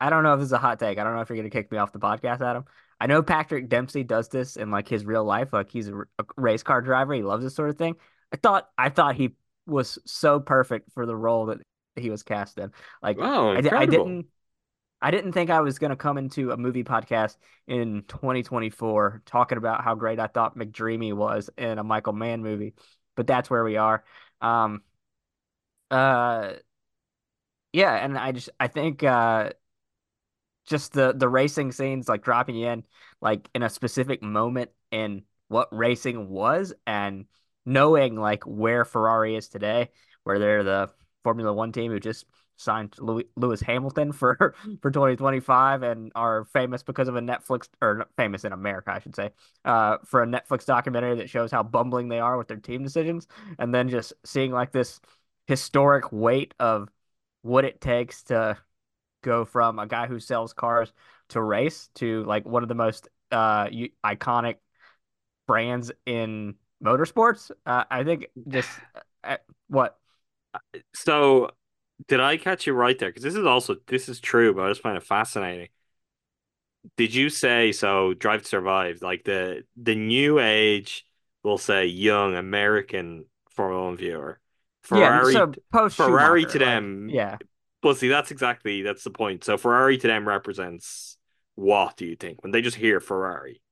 I don't know if this is a hot take. I don't know if you're gonna kick me off the podcast, Adam. I know Patrick Dempsey does this in like his real life, like he's a, a race car driver. He loves this sort of thing. I thought I thought he was so perfect for the role that he was cast in. Like Wow, I, I didn't I didn't think I was gonna come into a movie podcast in 2024 talking about how great I thought McDreamy was in a Michael Mann movie, but that's where we are. Um, uh, yeah, and I just I think uh just the the racing scenes like dropping you in like in a specific moment in what racing was and knowing like where Ferrari is today, where they're the Formula One team who just signed Lewis Hamilton for for 2025 and are famous because of a Netflix or famous in America, I should say, uh, for a Netflix documentary that shows how bumbling they are with their team decisions, and then just seeing like this historic weight of what it takes to go from a guy who sells cars to race to like one of the most uh iconic brands in motorsports. Uh, I think just uh, what So, did I catch you right there? Because this is also this is true, but I just find it fascinating. Did you say so? Drive to Survive, like the the new age, we'll say young American Formula One viewer, yeah, Ferrari, so Ferrari to like, them. yeah. Well, see, that's exactly that's the point. So Ferrari to them represents what do you think when they just hear Ferrari?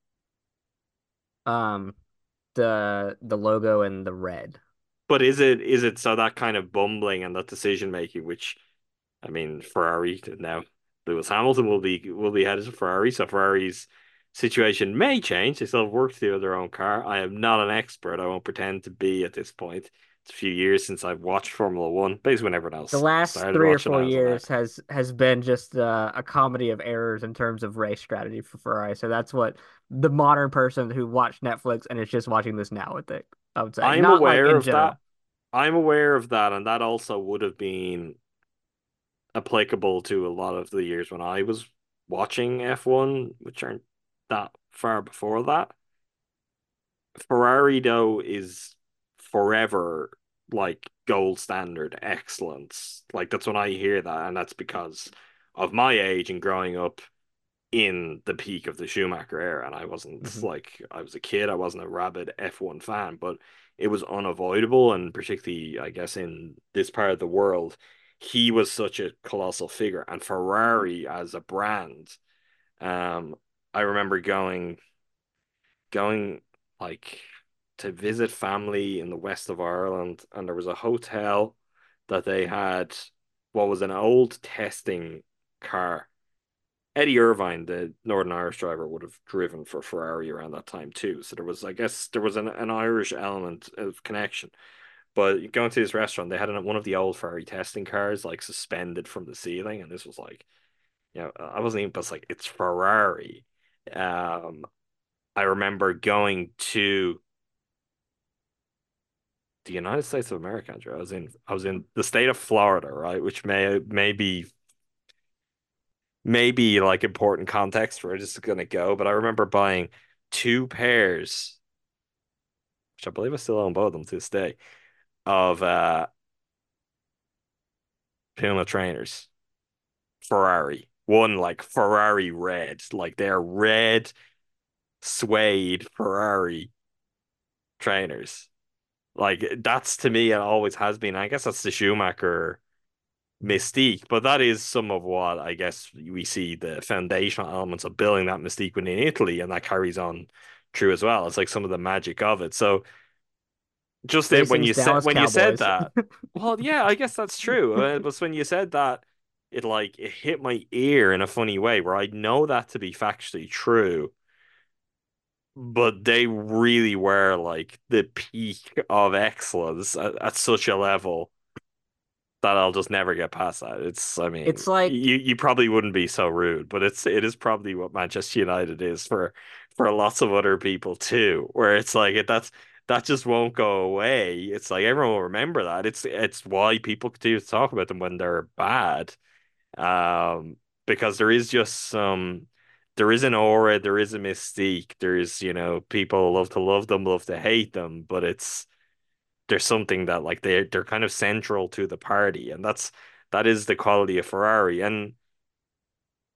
Um the the logo and the red. But is it is it so that kind of bumbling and that decision making, which I mean, Ferrari now Lewis Hamilton will be will be headed to Ferrari, so Ferrari's situation may change. They still have work to do with their own car. I am not an expert. I won't pretend to be at this point. It's a few years since I've watched Formula One, basically when everyone else The last three or four years has has been just uh, a comedy of errors in terms of race strategy for Ferrari. So that's what the modern person who watched Netflix and is just watching this now would think. I would say I'm not aware in of general. that. I'm aware of that, and that also would have been applicable to a lot of the years when I was watching F1, which aren't that far before that. Ferrari, though, is forever like gold standard excellence. Like that's when I hear that, and that's because of my age and growing up in the peak of the Schumacher era. And I wasn't Mhm. like I was a kid, I wasn't a rabid F1 fan, but it was unavoidable, and particularly, I guess, in this part of the world, he was such a colossal figure, and Ferrari as a brand. Um, I remember going going like to visit family in the west of Ireland, and there was a hotel that they had what was an old testing car. Eddie Irvine, the Northern Irish driver, would have driven for Ferrari around that time too. So there was, I guess, there was an, an Irish element of connection. But going to this restaurant, they had one of the old Ferrari testing cars like suspended from the ceiling, and this was like, you know, I wasn't even, but like it's Ferrari. Um, I remember going to the United States of America, Andrew. I was in I was in the state of Florida, right? Which may may be maybe like important context where this is gonna go, but I remember buying two pairs, which I believe I still own both of them to this day, of uh Puma trainers. Ferrari. One like Ferrari red, like they're red suede Ferrari trainers. Like that's to me, it always has been. I guess that's the Schumacher mystique, but that is some of what I guess we see the foundational elements of building that mystique within Italy, and that carries on true as well. It's like some of the magic of it. So just that when you said when you said that, well, yeah, I guess that's true. Uh, But when you said that, it like it hit my ear in a funny way, where I know that to be factually true but they really were like the peak of excellence at, at such a level that I'll just never get past that. It's, I mean, It's like you you probably wouldn't be so rude, but it's it is probably what Manchester United is for for lots of other people too, where it's like it that's that just won't go away. It's like everyone will remember that. It's it's why people continue to talk about them when they're bad. Um, because there is just some there is an aura, there is a mystique. There's, you know, people love to love them, love to hate them, but it's there's something that like they they're kind of central to the party, and that's that is the quality of Ferrari. And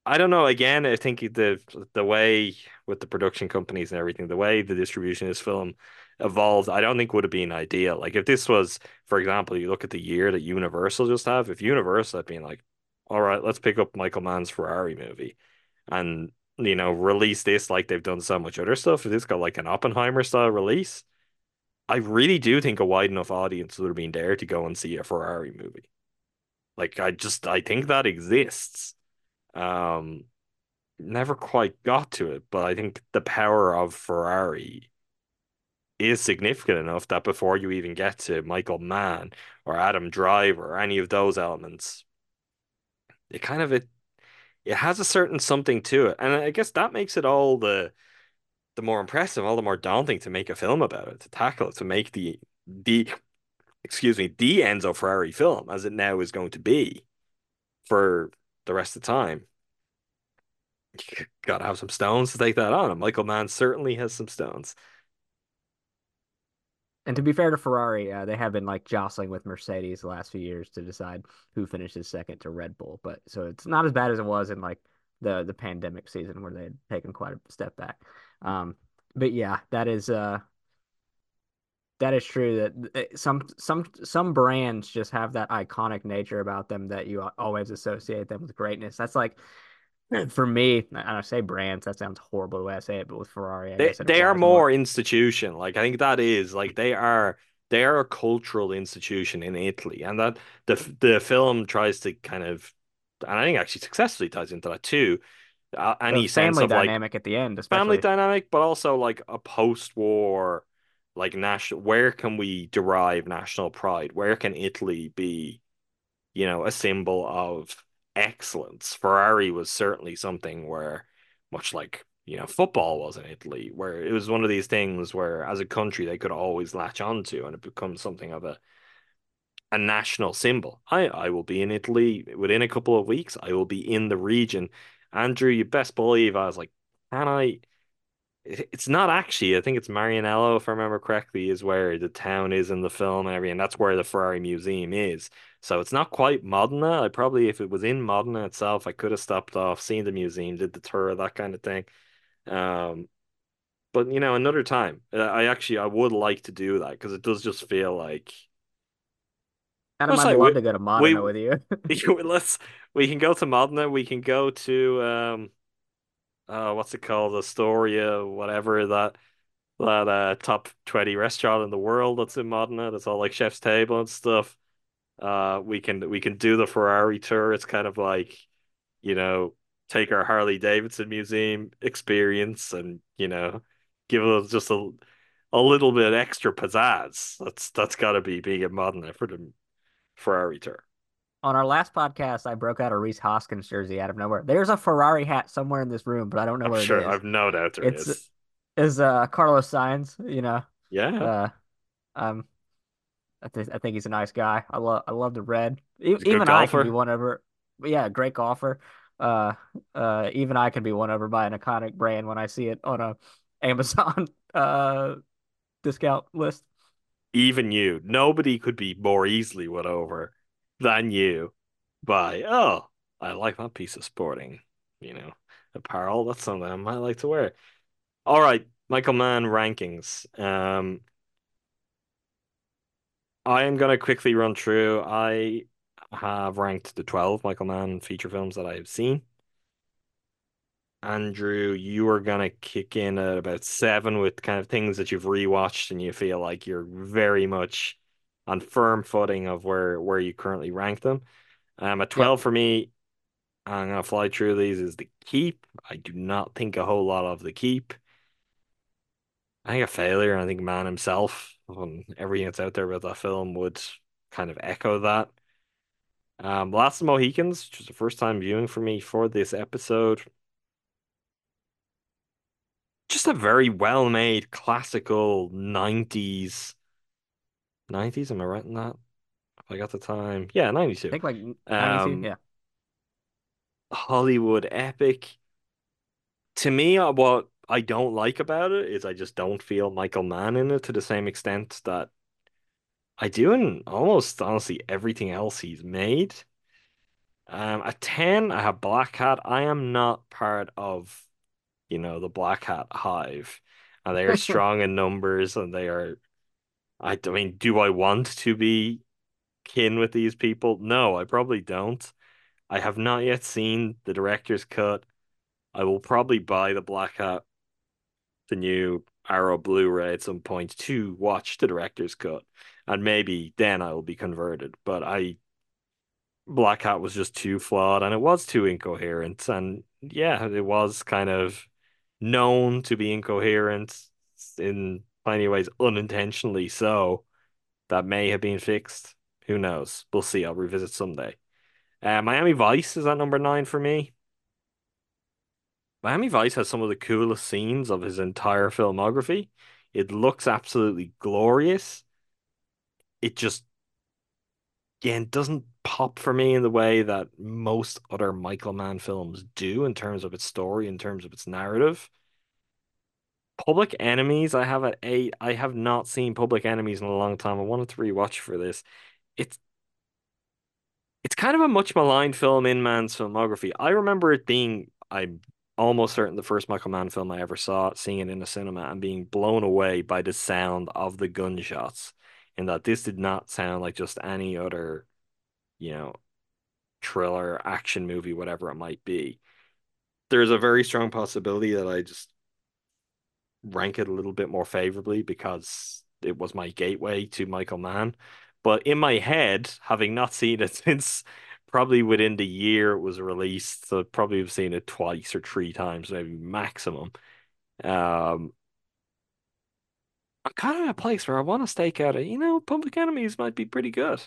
I don't know. Again, I think the the way with the production companies and everything, the way the distribution of this film evolved, I don't think would have been ideal. Like if this was, for example, you look at the year that Universal just have, if Universal had been like, all right, let's pick up Michael Mann's Ferrari movie and you know, release this like they've done so much other stuff. If this got like an Oppenheimer style release, I really do think a wide enough audience would have been there to go and see a Ferrari movie. Like I just I think that exists. Um, never quite got to it, but I think the power of Ferrari is significant enough that before you even get to Michael Mann or Adam Driver or any of those elements, it kind of it it has a certain something to it, and I guess that makes it all the the more impressive, all the more daunting to make a film about it, to tackle it, to make the the excuse me the Enzo Ferrari film as it now is going to be for the rest of the time. Gotta have some stones to take that on. And Michael Mann certainly has some stones. And to be fair to Ferrari, uh, they have been like jostling with Mercedes the last few years to decide who finishes second to Red Bull. But so it's not as bad as it was in like the the pandemic season where they had taken quite a step back. Um, but yeah, that is uh that is true that eh, some some some brands just have that iconic nature about them that you always associate them with greatness. That's like for me, I don't say brands. That sounds horrible the way I say it, but with Ferrari, they they are more, more institution. Like I think that is like they are they are a cultural institution in Italy, and that the the film tries to kind of, and I think actually successfully ties into that too. Uh, any the sense of dynamic like, at the end, especially. family dynamic, but also like a post-war, like national. Where can we derive national pride? Where can Italy be, you know, a symbol of excellence. Ferrari was certainly something where, much like you know, football was in Italy, where it was one of these things where, as a country, they could always latch onto, and it becomes something of a a national symbol. I I will be in Italy within a couple of weeks. I will be in the region. Andrew, you best believe I was like, can I? It's not actually. I think it's Maranello, if I remember correctly, is where the town is in the film and everything. That's where the Ferrari Museum is. So it's not quite Modena. I probably, if it was in Modena itself, I could have stopped off, seen the museum, did the tour, that kind of thing. Um, but you know, another time, uh, I actually I would like to do that because it does just feel like. And I might like, love to go to Modena we, with you. let's we can go to Modena. We can go to um, uh, what's it called, Osteria, whatever that that uh top twenty restaurant in the world that's in Modena. That's all like chef's table and stuff. Uh, we can we can do the Ferrari tour. It's kind of like, you know, take our Harley Davidson museum experience and you know, give us just a a little bit extra pizzazz. That's that's got to be being a Modena for the Ferrari tour. On our last podcast, I broke out a Rhys Hoskins jersey out of nowhere. There's a Ferrari hat somewhere in this room, but I don't know where it is. sure, it is. I've no doubt there it's, is. Is uh Carlos Sainz, you know? Yeah. Uh, um, I think I think he's a nice guy. I love I love the red. even I can be won over. Yeah, great golfer. Uh, uh, even I can be won over by an iconic brand when I see it on a Amazon uh discount list. Even you, nobody could be more easily won over than you by oh, I like that piece of sporting, you know, apparel. That's something I might like to wear. All right, Michael Mann rankings. Um, I am going to quickly run through. I have ranked the 12 Michael Mann feature films that I have seen. Andrew, you are going to kick in at about seven with kind of things that you've rewatched and you feel like you're very much on firm footing of where, where you currently rank them. Um, a 12 yep. for me, I'm going to fly through these is The Keep. I do not think a whole lot of The Keep. I think a failure. I think Mann himself and everything that's out there about that film would kind of echo that. Um, Last of Mohicans, which was the first time viewing for me for this episode. Just a very well made classical 90s. 90s, am I right in that? If I got the time. Yeah, 92. I think like 92, um, yeah. Hollywood epic. to me, uh, what I don't like about it is I just don't feel Michael Mann in it to the same extent that I do in almost honestly everything else he's made. Um, at 10, I have Blackhat. I am not part of, you know, the Blackhat hive. And they are strong in numbers and they are I, I mean, do I want to be kin with these people? No, I probably don't. I have not yet seen the director's cut. I will probably buy the Blackhat, the new Arrow Blu-ray at some point to watch the director's cut, and maybe then I will be converted. But I, Blackhat was just too flawed, and it was too incoherent, and yeah, it was kind of known to be incoherent in many ways unintentionally so. That may have been fixed. Who knows? We'll see. I'll revisit someday. Uh, Miami Vice is at number nine for me. Miami Vice has some of the coolest scenes of his entire filmography. It looks absolutely glorious. It just, again, doesn't pop for me in the way that most other Michael Mann films do in terms of its story, in terms of its narrative. Public Enemies, I have at eight. I have not seen Public Enemies in a long time. I wanted to rewatch for this. It's it's kind of a much maligned film in Mann's filmography. I remember it being, I'm almost certain, the first Michael Mann film I ever saw, seeing it in a cinema and being blown away by the sound of the gunshots. In that this did not sound like just any other, you know, thriller, action movie, whatever it might be. There's a very strong possibility that I just rank it a little bit more favorably because it was my gateway to Michael Mann. But in my head, having not seen it since probably within the year it was released, so probably have seen it twice or three times, maybe maximum. Um, I'm kind of in a place where I want to stake out a, you know, Public Enemies might be pretty good.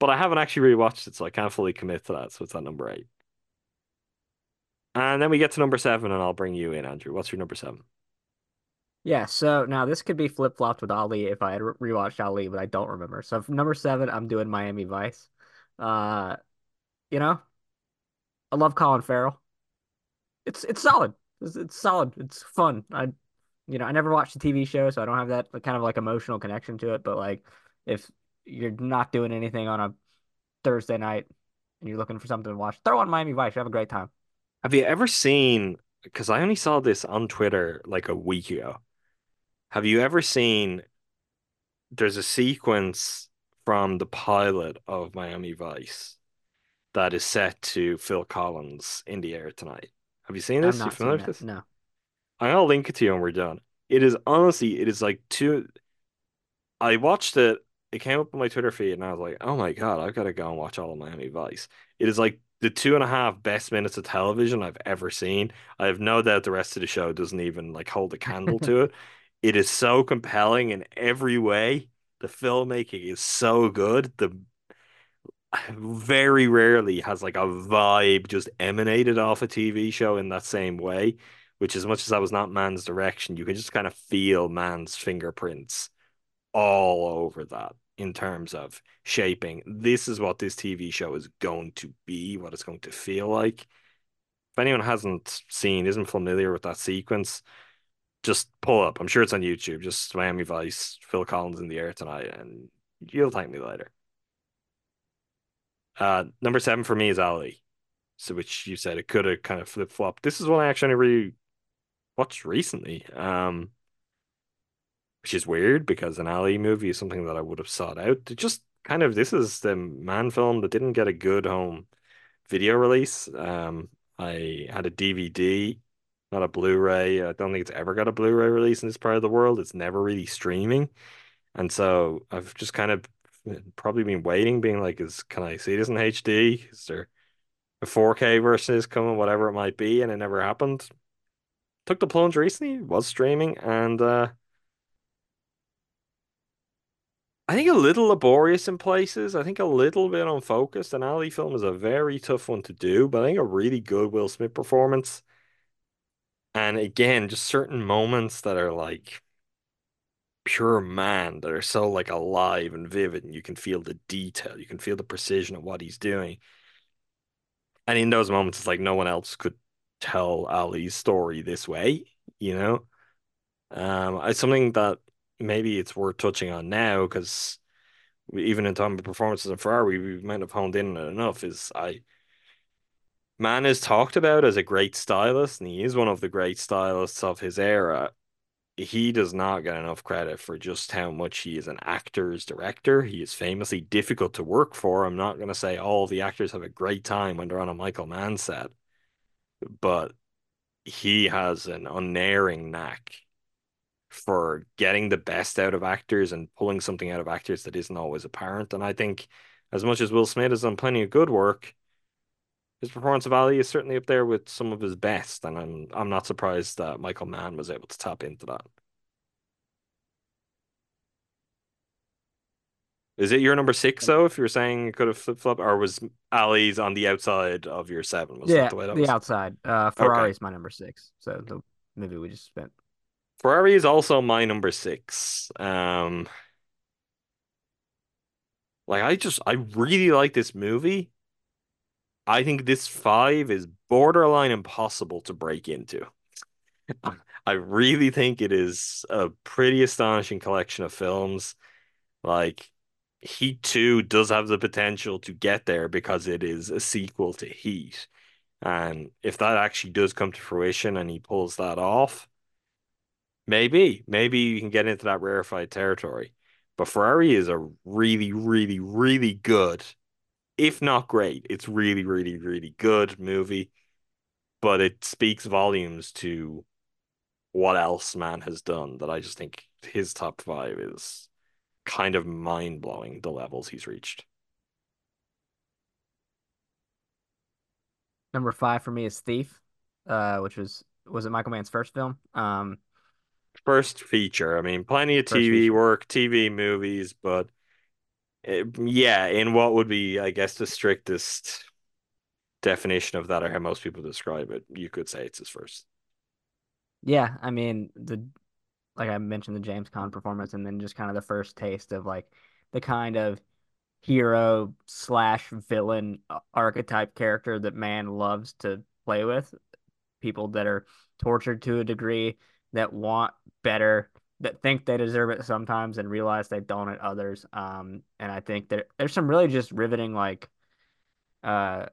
But I haven't actually rewatched it, so I can't fully commit to that. So it's at number eight. And then we get to number seven, and I'll bring you in, Andrew. What's your number seven? Yeah, so now this could be flip-flopped with Ali if I had rewatched Ali, but I don't remember. So number seven, I'm doing Miami Vice. Uh, you know, I love Colin Farrell. It's it's solid. It's, it's solid. It's fun. I, you know, I never watched the TV show, so I don't have that kind of like emotional connection to it. But like, if you're not doing anything on a Thursday night and you're looking for something to watch, throw on Miami Vice. You have a great time. Have you ever seen? Because I only saw this on Twitter like a week ago. Have you ever seen there's a sequence from the pilot of Miami Vice that is set to Phil Collins in the air tonight? Have you seen this? I've not you familiar with this? No. I'm gonna link it to you when we're done. It is honestly, it is like two. I watched it. It came up on my Twitter feed, and I was like, "Oh my God, I've got to go and watch all of Miami Vice." It is like the two and a half best minutes of television I've ever seen. I have no doubt the rest of the show doesn't even like hold a candle to it. It is so compelling in every way. The filmmaking is so good. The very rarely has like a vibe just emanated off a TV show in that same way, which as much as that was not Mann's direction, you can just kind of feel Mann's fingerprints all over that in terms of shaping. This is what this TV show is going to be, what it's going to feel like. If anyone hasn't seen, isn't familiar with that sequence, just pull up. I'm sure it's on YouTube. Just Miami Vice, Phil Collins in the air tonight, and you'll thank me later. Uh, number seven for me is Ali. So, which you said it could have kind of flip flopped. This is one I actually really watched recently. Um, which is weird because an Ali movie is something that I would have sought out. It just kind of this is the Mann film that didn't get a good home video release. Um, I had a DVD, not a Blu-ray. I don't think it's ever got a Blu-ray release in this part of the world. It's never really streaming, and so I've just kind of probably been waiting, being like, "Is can I see this in HD? Is there a 4K version is coming? Whatever it might be," and it never happened. Took the plunge recently, was streaming, and uh. I think a little laborious in places. I think a little bit unfocused. An Ali film is a very tough one to do, but I think a really good Will Smith performance. And again, just certain moments that are like pure Mann, that are so like alive and vivid, and you can feel the detail, you can feel the precision of what he's doing. And in those moments, it's like no one else could tell Ali's story this way, you know? Um, it's something that maybe it's worth touching on now because even in terms of performances in Ferrari, we might have honed in enough. Is I Mann is talked about as a great stylist, and he is one of the great stylists of his era. He does not get enough credit for just how much he is an actor's director. He is famously difficult to work for. I'm not going to say all the actors have a great time when they're on a Michael Mann set, but he has an unerring knack for getting the best out of actors and pulling something out of actors that isn't always apparent. And I think as much as Will Smith has done plenty of good work, his performance of Ali is certainly up there with some of his best, and I'm I'm not surprised that Michael Mann was able to tap into that. Is it your number six though? If you were saying it could have flip flop, or was Ali's on the outside of your seven? Was yeah, that the way that the outside. Uh, Ferrari is my number six. So the movie we just spent. Ferrari is also my number six. Um, like I just I really like this movie. I think this five is borderline impossible to break into. I really think it is a pretty astonishing collection of films. Like Heat 2 does have the potential to get there because it is a sequel to Heat. And if that actually does come to fruition and he pulls that off, maybe, maybe you can get into that rarefied territory. But Ferrari is a really, really, really good if not great, it's really, really, really good movie. But it speaks volumes to what else Mann has done that I just think his top five is kind of mind blowing the levels he's reached. Number five for me is Thief, uh, which was was it Michael Mann's first film? Um, first feature. I mean, plenty of TV work, TV movies, but Eh, yeah, in what would be, I guess, the strictest definition of that, or how most people describe it, you could say it's his first. Yeah, I mean the like I mentioned the James Caan performance, and then just kind of the first taste of like the kind of hero slash villain uh, archetype character that Mann loves to play with. People that are tortured to a degree that want better that think they deserve it sometimes and realize they don't at others. Um, and I think that there's some really just riveting like uh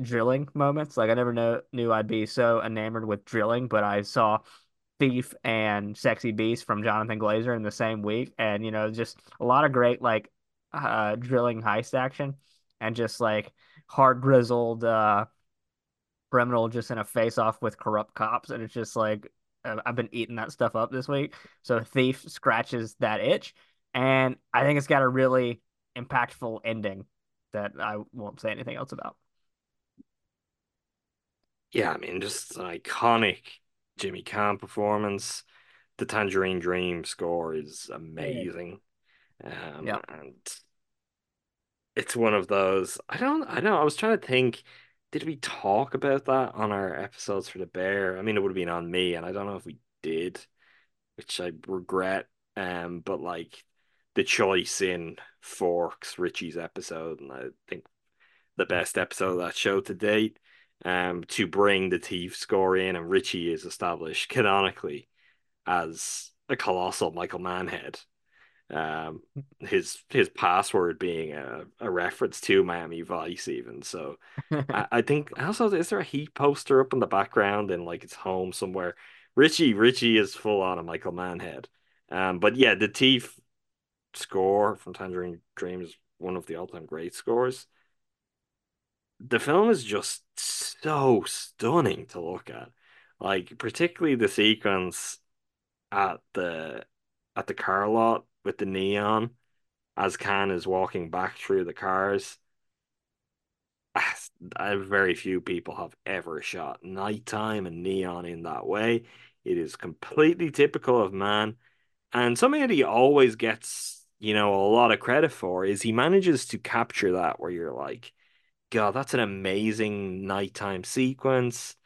drilling moments. Like I never know, knew I'd be so enamored with drilling, but I saw Thief and Sexy Beast from Jonathan Glazer in the same week, and you know, just a lot of great like uh drilling heist action and just like hard grizzled uh criminal just in a face off with corrupt cops, and it's just like I've been eating that stuff up this week. So Thief scratches that itch, and I think it's got a really impactful ending that I won't say anything else about. Yeah, I mean, just an iconic Jimmy Caan performance. The Tangerine Dream score is amazing. Um, yeah. and it's one of those. I don't. I know. I was trying to think did we talk about that on our episodes for the bear? I mean, it would have been on me, and I don't know if we did, which I regret. Um, but like the choice in Forks Richie's episode, and I think the best episode of that show to date. Um, to bring the thief score in, and Richie is established canonically as a colossal Michael Manhead um his his password being a, a reference to Miami Vice even. So I, I think also is there a heat poster up in the background in like its home somewhere? Richie Richie is full on a Michael Manhead um but yeah the thief score from Tangerine Dream is one of the all-time great scores. The film is just so stunning to look at. Like particularly the sequence at the at the car lot with the neon as Caan is walking back through the cars. Very few people have ever shot nighttime and neon in that way. It is completely typical of Mann. And something that he always gets, you know, a lot of credit for is he manages to capture that where you're like, God, that's an amazing nighttime sequence,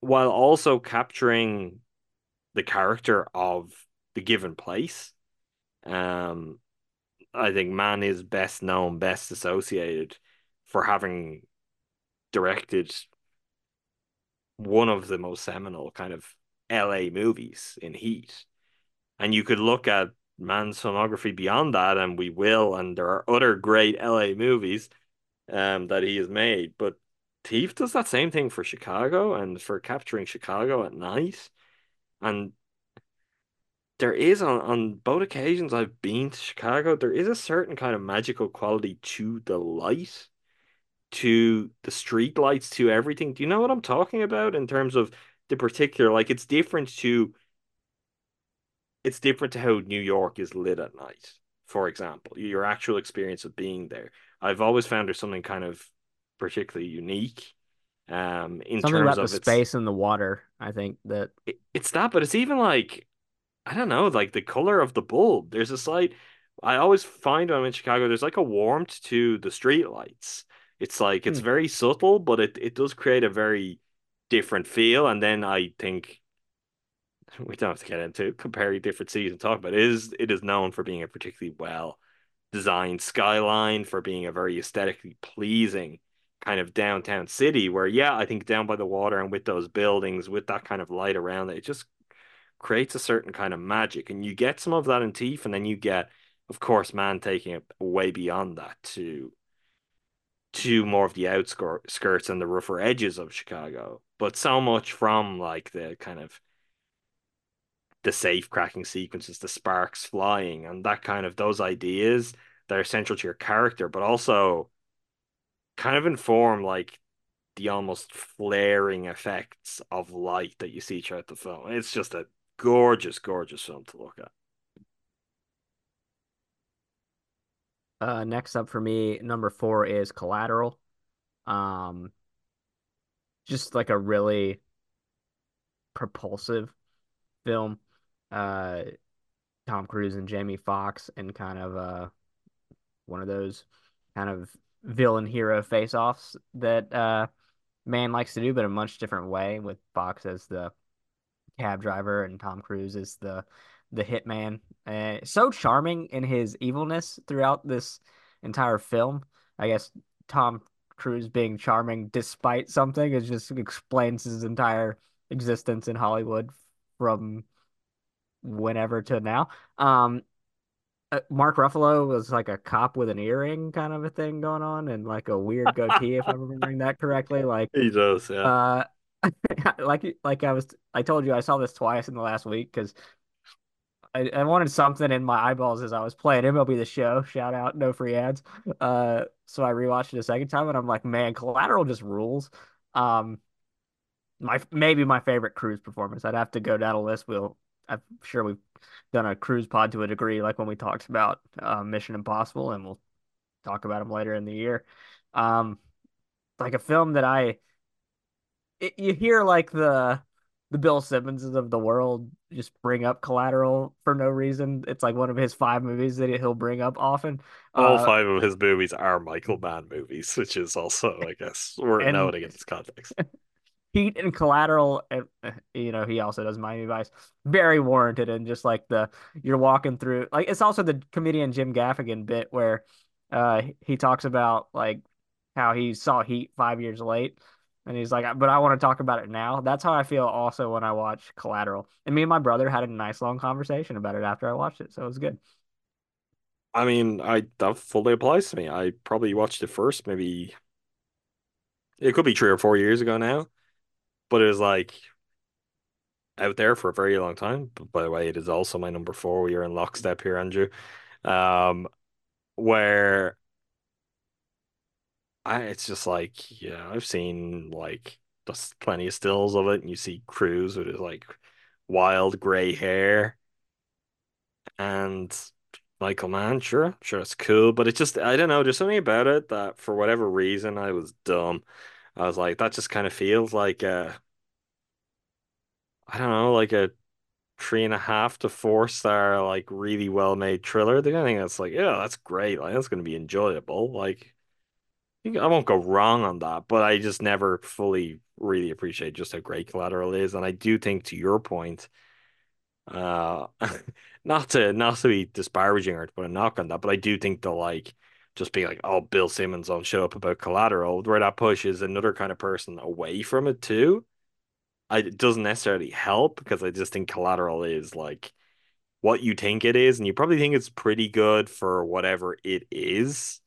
while also capturing the character of the given place. Um, I think Mann is best known, best associated for having directed one of the most seminal kind of LA movies in Heat. And you could look at Mann's filmography beyond that, and we will, and there are other great LA movies um that he has made. But Thief does that same thing for Chicago and for capturing Chicago at night. And there is on, on both occasions I've been to Chicago, there is a certain kind of magical quality to the light, to the street lights, to everything. Do you know what I'm talking about in terms of the particular? Like it's different to it's different to how New York is lit at night, for example. Your actual experience of being there. I've always found there's something kind of particularly unique. Um, in Something terms about of the its, space and the water. I think that it- it's that, but it's even like I don't know, like the color of the bulb. There's a slight. I always find when I'm in Chicago, there's like a warmth to the street lights. It's like it's Hmm. very subtle, but it it does create a very different feel. And then I think we don't have to get into comparing different cities and talk about it. It is it is known for being a particularly well designed skyline, for being a very aesthetically pleasing kind of downtown city. Where yeah, I think down by the water and with those buildings, with that kind of light around it, it just creates a certain kind of magic. And you get some of that in Thief, and then you get, of course, Mann taking it way beyond that to to more of the outskirts and the rougher edges of Chicago. But so much from like the kind of the safe cracking sequences, the sparks flying, and that kind of those ideas that are central to your character, but also kind of inform like the almost flaring effects of light that you see throughout the film. It's just a gorgeous, gorgeous film to look at. uh, next up for me, number four is Collateral. Um, just like a really propulsive film. Uh, Tom Cruise and Jamie Foxx and kind of uh one of those kind of villain hero face-offs that uh Mann likes to do, but a much different way with Foxx as the cab driver and Tom Cruise is the the hitman. Uh, so charming in his evilness throughout this entire film. I guess Tom Cruise being charming despite something is just explains his entire existence in Hollywood from whenever to now. Um, uh, Mark Ruffalo was like a cop with an earring kind of a thing going on and like a weird goatee, if I'm remembering that correctly. Like, He does, yeah. uh, like like I was I told you I saw this twice in the last week because I, I wanted something in my eyeballs as I was playing MLB The Show. Shout out, no free ads. Uh, so I rewatched it a second time and I'm like, man, Collateral just rules. Um, my maybe my favorite Cruise performance. I'd have to go down a list. We'll I'm sure we've done a Cruise pod to a degree, like when we talked about uh, Mission Impossible, and we'll talk about them later in the year. Um, like a film that I it, you hear like the the Bill Simmonses of the world just bring up Collateral for no reason. It's like one of his five movies that he'll bring up often. All Uh, five of his movies are Michael Mann movies, which is also, I guess, worth And- noting in this context. Heat and Collateral, and uh, you know he also does Miami Vice. Very warranted, and just like the you're walking through, like it's also the comedian Jim Gaffigan bit where uh he talks about like how he saw Heat five years late, and he's like, but I want to talk about it now. That's how I feel also when I watch Collateral. And me and my brother had a nice long conversation about it after I watched it, so it was good. I mean, I that fully applies to me. I probably watched it first, maybe it could be three or four years ago now, but it was like out there for a very long time. But by the way, it is also my number four. We are in lockstep here, Andrew. Um, where I it's just like, yeah, I've seen like just plenty of stills of it, and you see Cruise with his like wild gray hair and Michael Mann, sure, sure, it's cool, but it's just I don't know, there's something about it that for whatever reason I was dumb. I was like, that just kind of feels like a, I don't know, like a three and a half to four star, like really well made thriller. The only thing that's like, yeah, that's great, like that's gonna be enjoyable. Like, I won't go wrong on that, but I just never fully really appreciate just how great Collateral is, and I do think to your point. Uh, not to not to be disparaging or to put a knock on that, but I do think the like just being like, oh, Bill Simmons on show up about collateral, where that pushes another kind of person away from it too. I, it doesn't necessarily help because I just think Collateral is like what you think it is, and you probably think it's pretty good for whatever it is.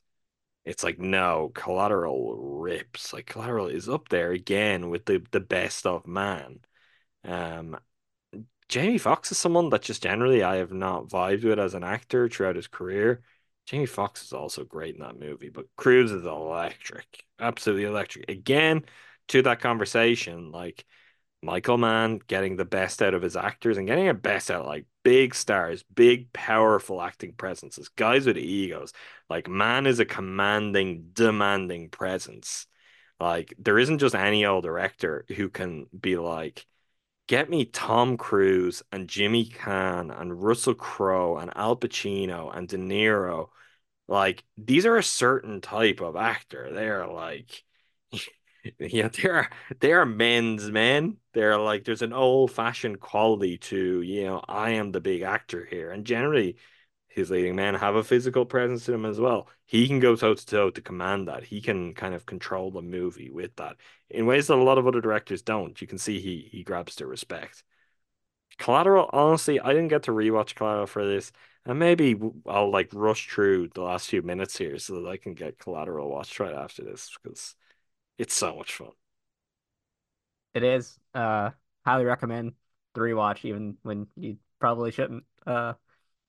It's like no, Collateral rips. Like Collateral is up there again with the the best of Mann. Um, Jamie Foxx is someone that just generally I have not vibed with as an actor throughout his career. Jamie Foxx is also great in that movie, but Cruise is electric, absolutely electric. Again, to that conversation, like Michael Mann getting the best out of his actors and getting a best out like big stars, big powerful acting presences, guys with egos. Like Mann is a commanding, demanding presence. Like there isn't just any old director who can be like, get me Tom Cruise and Jimmy Caan and Russell Crowe and Al Pacino and De Niro. Like these are a certain type of actor. They're like yeah, they're they're men's men. They're like there's an old-fashioned quality to, you know, I am the big actor here. And generally his leading men have a physical presence to them as well. He can go toe to toe to command that. He can kind of control the movie with that in ways that a lot of other directors don't. You can see he he grabs their respect. Collateral, honestly, I didn't get to rewatch Collateral for this, and maybe I'll like rush through the last few minutes here so that I can get Collateral watched right after this because it's so much fun. It is. Uh, highly recommend the rewatch, even when you probably shouldn't. Uh,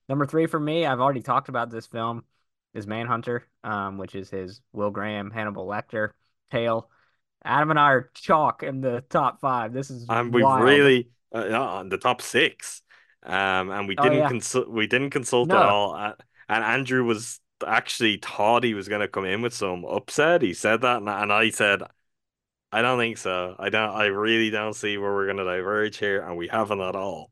number three for me, I've already talked about this film, is Manhunter, um, which is his Will Graham, Hannibal Lecter tale. Adam and I are chalk in the top five. This is and we really uh, on the top six. Um, and we oh, didn't oh, yeah. consult. We didn't consult no. at all. Uh, and Andrew was actually thought he was going to come in with some upset. He said that, and, and I said, I don't think so. I don't. I really don't see where we're going to diverge here, and we haven't at all.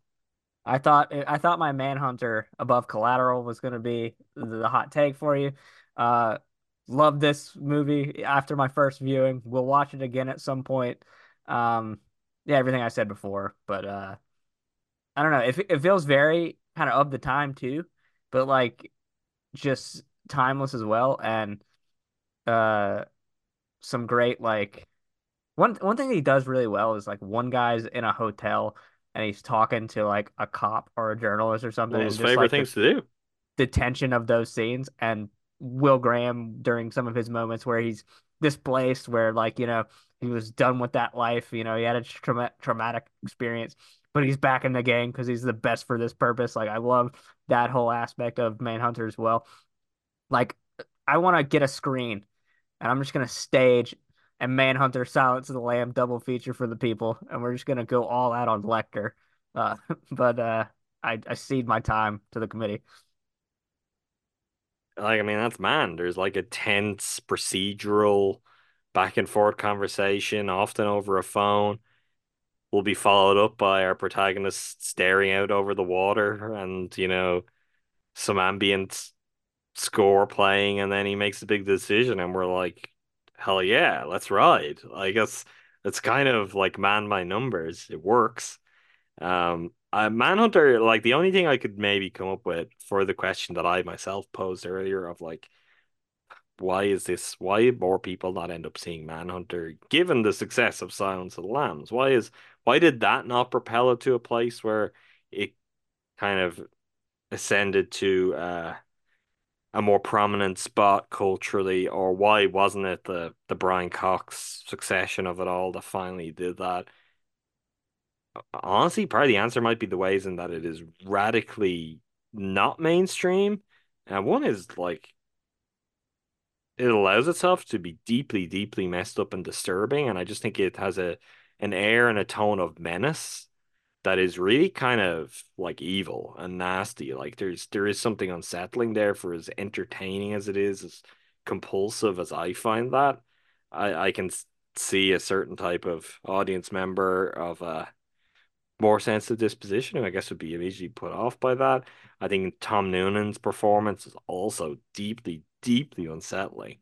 I thought I thought my Manhunter above Collateral was going to be the hot take for you. Uh, love this movie after my first viewing. We'll watch it again at some point. Um, yeah, everything I said before, but uh, I don't know. It it feels very kind of of the time too, but like just timeless as well, and uh, some great like one one thing he does really well is like one guy's in a hotel and he's talking to like a cop or a journalist or something. One of his favorite like, things the, to do. The tension of those scenes and Will Graham during some of his moments where he's displaced, where like you know he was done with that life. You know he had a tra- traumatic experience, but he's back in the game because he's the best for this purpose. Like I love that whole aspect of Manhunter as well. Like I want to get a screen, and I'm just gonna stage a Manhunter Silence of the Lamb double feature for the people, and we're just gonna go all out on Lecter. Uh, but uh, I I cede my time to the committee. Like I mean, that's Mann. There's like a tense procedural back and forth conversation, often over a phone will be followed up by our protagonist staring out over the water and, you know, some ambient score playing, and then he makes a big decision, and we're like, hell yeah, let's ride. I guess it's kind of like Mann by numbers. It works. Um, uh, Manhunter, like the only thing I could maybe come up with for the question that I myself posed earlier of like, why is this? Why more people not end up seeing Manhunter given the success of Silence of the Lambs? Why is why did that not propel it to a place where it kind of ascended to uh, a more prominent spot culturally, or why wasn't it the the Brian Cox succession of it all that finally did that? Honestly, probably the answer might be the ways in that it is radically not mainstream. And one is like it allows itself to be deeply, deeply messed up and disturbing. And I just think it has a an air and a tone of menace that is really kind of like evil and nasty. Like there's there is something unsettling there for as entertaining as it is, as compulsive as I find that. I I can see a certain type of audience member of a more sensitive disposition who I guess would be immediately put off by that. I think Tom Noonan's performance is also deeply, deeply unsettling.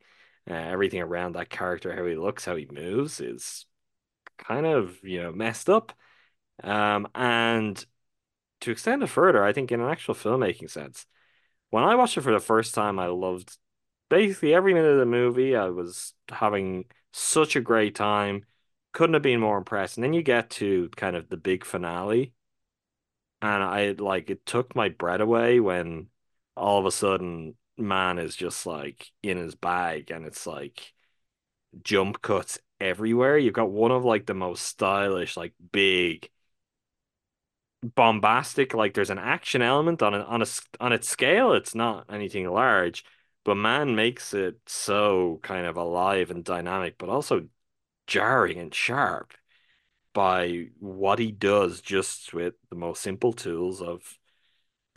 Uh, everything around that character, how he looks, how he moves, is kind of you know messed up. Um, and to extend it further, I think in an actual filmmaking sense, when I watched it for the first time, I loved basically every minute of the movie. I was having such a great time. couldn't have been more impressed. And then you get to kind of the big finale, and I like it took my breath away when all of a sudden Mann is just like in his bag, and it's like jump cuts everywhere. You've got one of like the most stylish, like big, bombastic. Like there's an action element on it on a on its scale. It's not anything large, but Mann makes it so kind of alive and dynamic, but also jarring and sharp by what he does just with the most simple tools of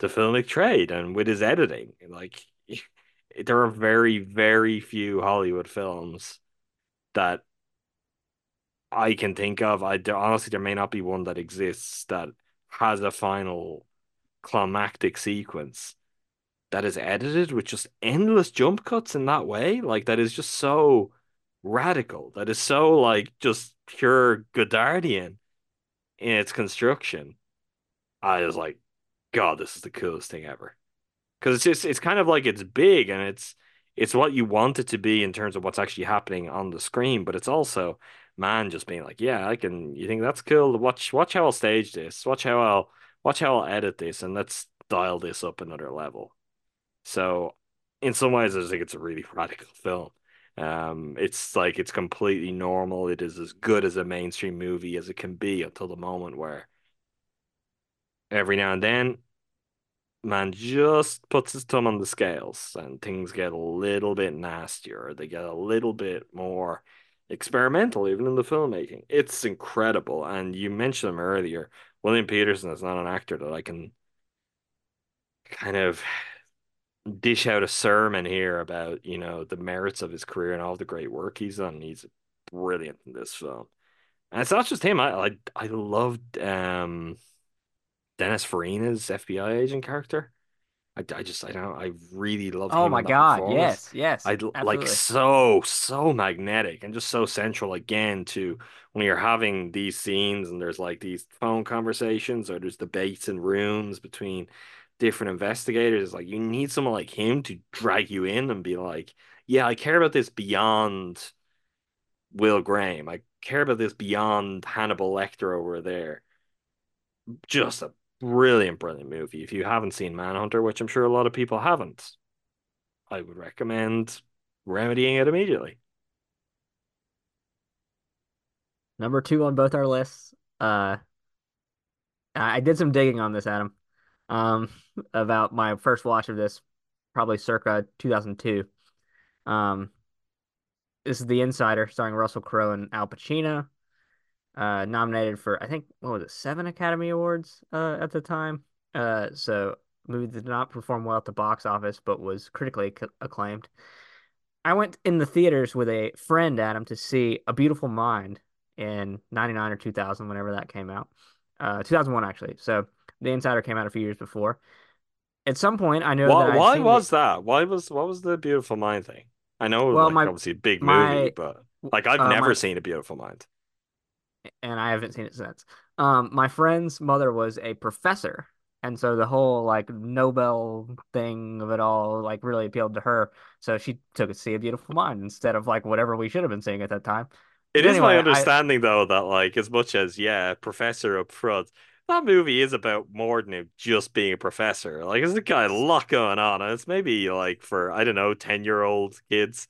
the filmic trade and with his editing. Like there are very, very few Hollywood films that I can think of. I honestly there may not be one that exists that has a final climactic sequence that is edited with just endless jump cuts in that way. Like that is just so radical. That is so like just pure Godardian in its construction. I was like, God, this is the coolest thing ever. Because it's just it's kind of like it's big and it's it's what you want it to be in terms of what's actually happening on the screen, but it's also Mann just being like, yeah, I can. You think that's cool? Watch watch how I'll stage this. Watch how I'll watch how I'll edit this, and let's dial this up another level. So, in some ways, I just think it's a really radical film. Um, it's like it's completely normal. It is as good as a mainstream movie as it can be until the moment where every now and then Mann just puts his thumb on the scales and things get a little bit nastier. They get a little bit more experimental, even in the filmmaking. It's incredible. And you mentioned him earlier. William Petersen is not an actor that I can kind of dish out a sermon here about, you know, the merits of his career and all the great work he's done. He's brilliant in this film. And it's not just him. I I, I loved um Dennis Farina's FBI agent character. I, I just I don't I really love. Oh my god! Yes, yes. I like so so magnetic and just so central again to when you're having these scenes and there's like these phone conversations or there's debates in rooms between different investigators. Like you need someone like him to drag you in and be like, yeah, I care about this beyond Will Graham. I care about this beyond Hannibal Lecter over there. Just a brilliant, brilliant movie. If you haven't seen Manhunter, which I'm sure a lot of people haven't, I would recommend remedying it immediately. Number two on both our lists. Uh, I did some digging on this, Adam, um, about my first watch of this, probably circa 2002. Um, this is The Insider, starring Russell Crowe and Al Pacino uh, nominated for I think what was it seven Academy Awards uh, at the time. Uh, so movie did not perform well at the box office, but was critically acclaimed. I went in the theaters with a friend, Adam, to see A Beautiful Mind in '99 or 2000, whenever that came out. Uh, 2001 actually. So The Insider came out a few years before. At some point, I know why, that why was it... that? Why was what was the Beautiful Mind thing? I know, well, like, my, obviously a big my, movie, but like I've uh, never my, seen A Beautiful Mind and I haven't seen it since. Um, my friend's mother was a professor, and so the whole like Nobel thing of it all like really appealed to her. So she took it to see a beautiful mind instead of like whatever we should have been seeing at that time. It but is anyway, my understanding I... though that like as much as yeah, professor up front, that movie is about more than just being a professor. Like there's a guy a lot going on, and it's maybe like for I don't know ten year old kids.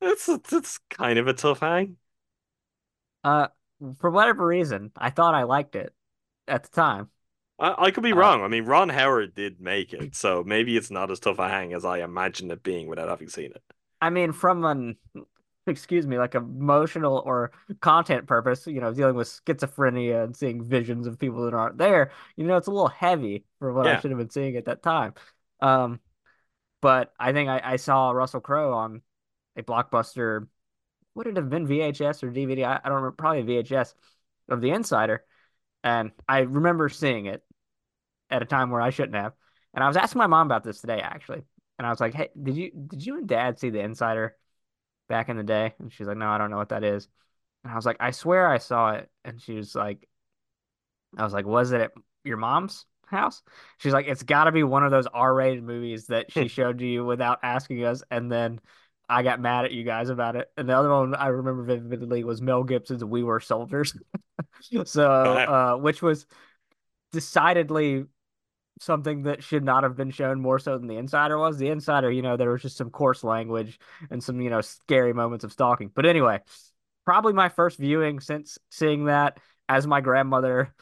It's it's kind of a tough hang. Uh, for whatever reason, I thought I liked it at the time. I, I could be uh, wrong. I mean, Ron Howard did make it, so maybe it's not as tough a hang as I imagined it being without having seen it. I mean, from an excuse me, like emotional or content purpose, you know, dealing with schizophrenia and seeing visions of people that aren't there, you know, it's a little heavy for what yeah. I should have been seeing at that time. Um, but I think I, I saw Russell Crowe on a blockbuster would it have been VHS or DVD? I, I don't remember, probably VHS of The Insider. And I remember seeing it at a time where I shouldn't have. And I was asking my mom about this today, actually. And I was like, "Hey, did you did you and Dad see The Insider back in the day?" And she's like, "No, I don't know what that is." And I was like, "I swear I saw it." And she was like, "I was like, was it at your mom's house?" She's like, "It's got to be one of those R-rated movies that she showed you without asking us." And then I got mad at you guys about it. And the other one I remember vividly was Mel Gibson's We Were Soldiers. so, uh, which was decidedly something that should not have been shown more so than the insider was. The insider, you know, there was just some coarse language and some, you know, scary moments of stalking. But anyway, probably my first viewing since seeing that as my grandmother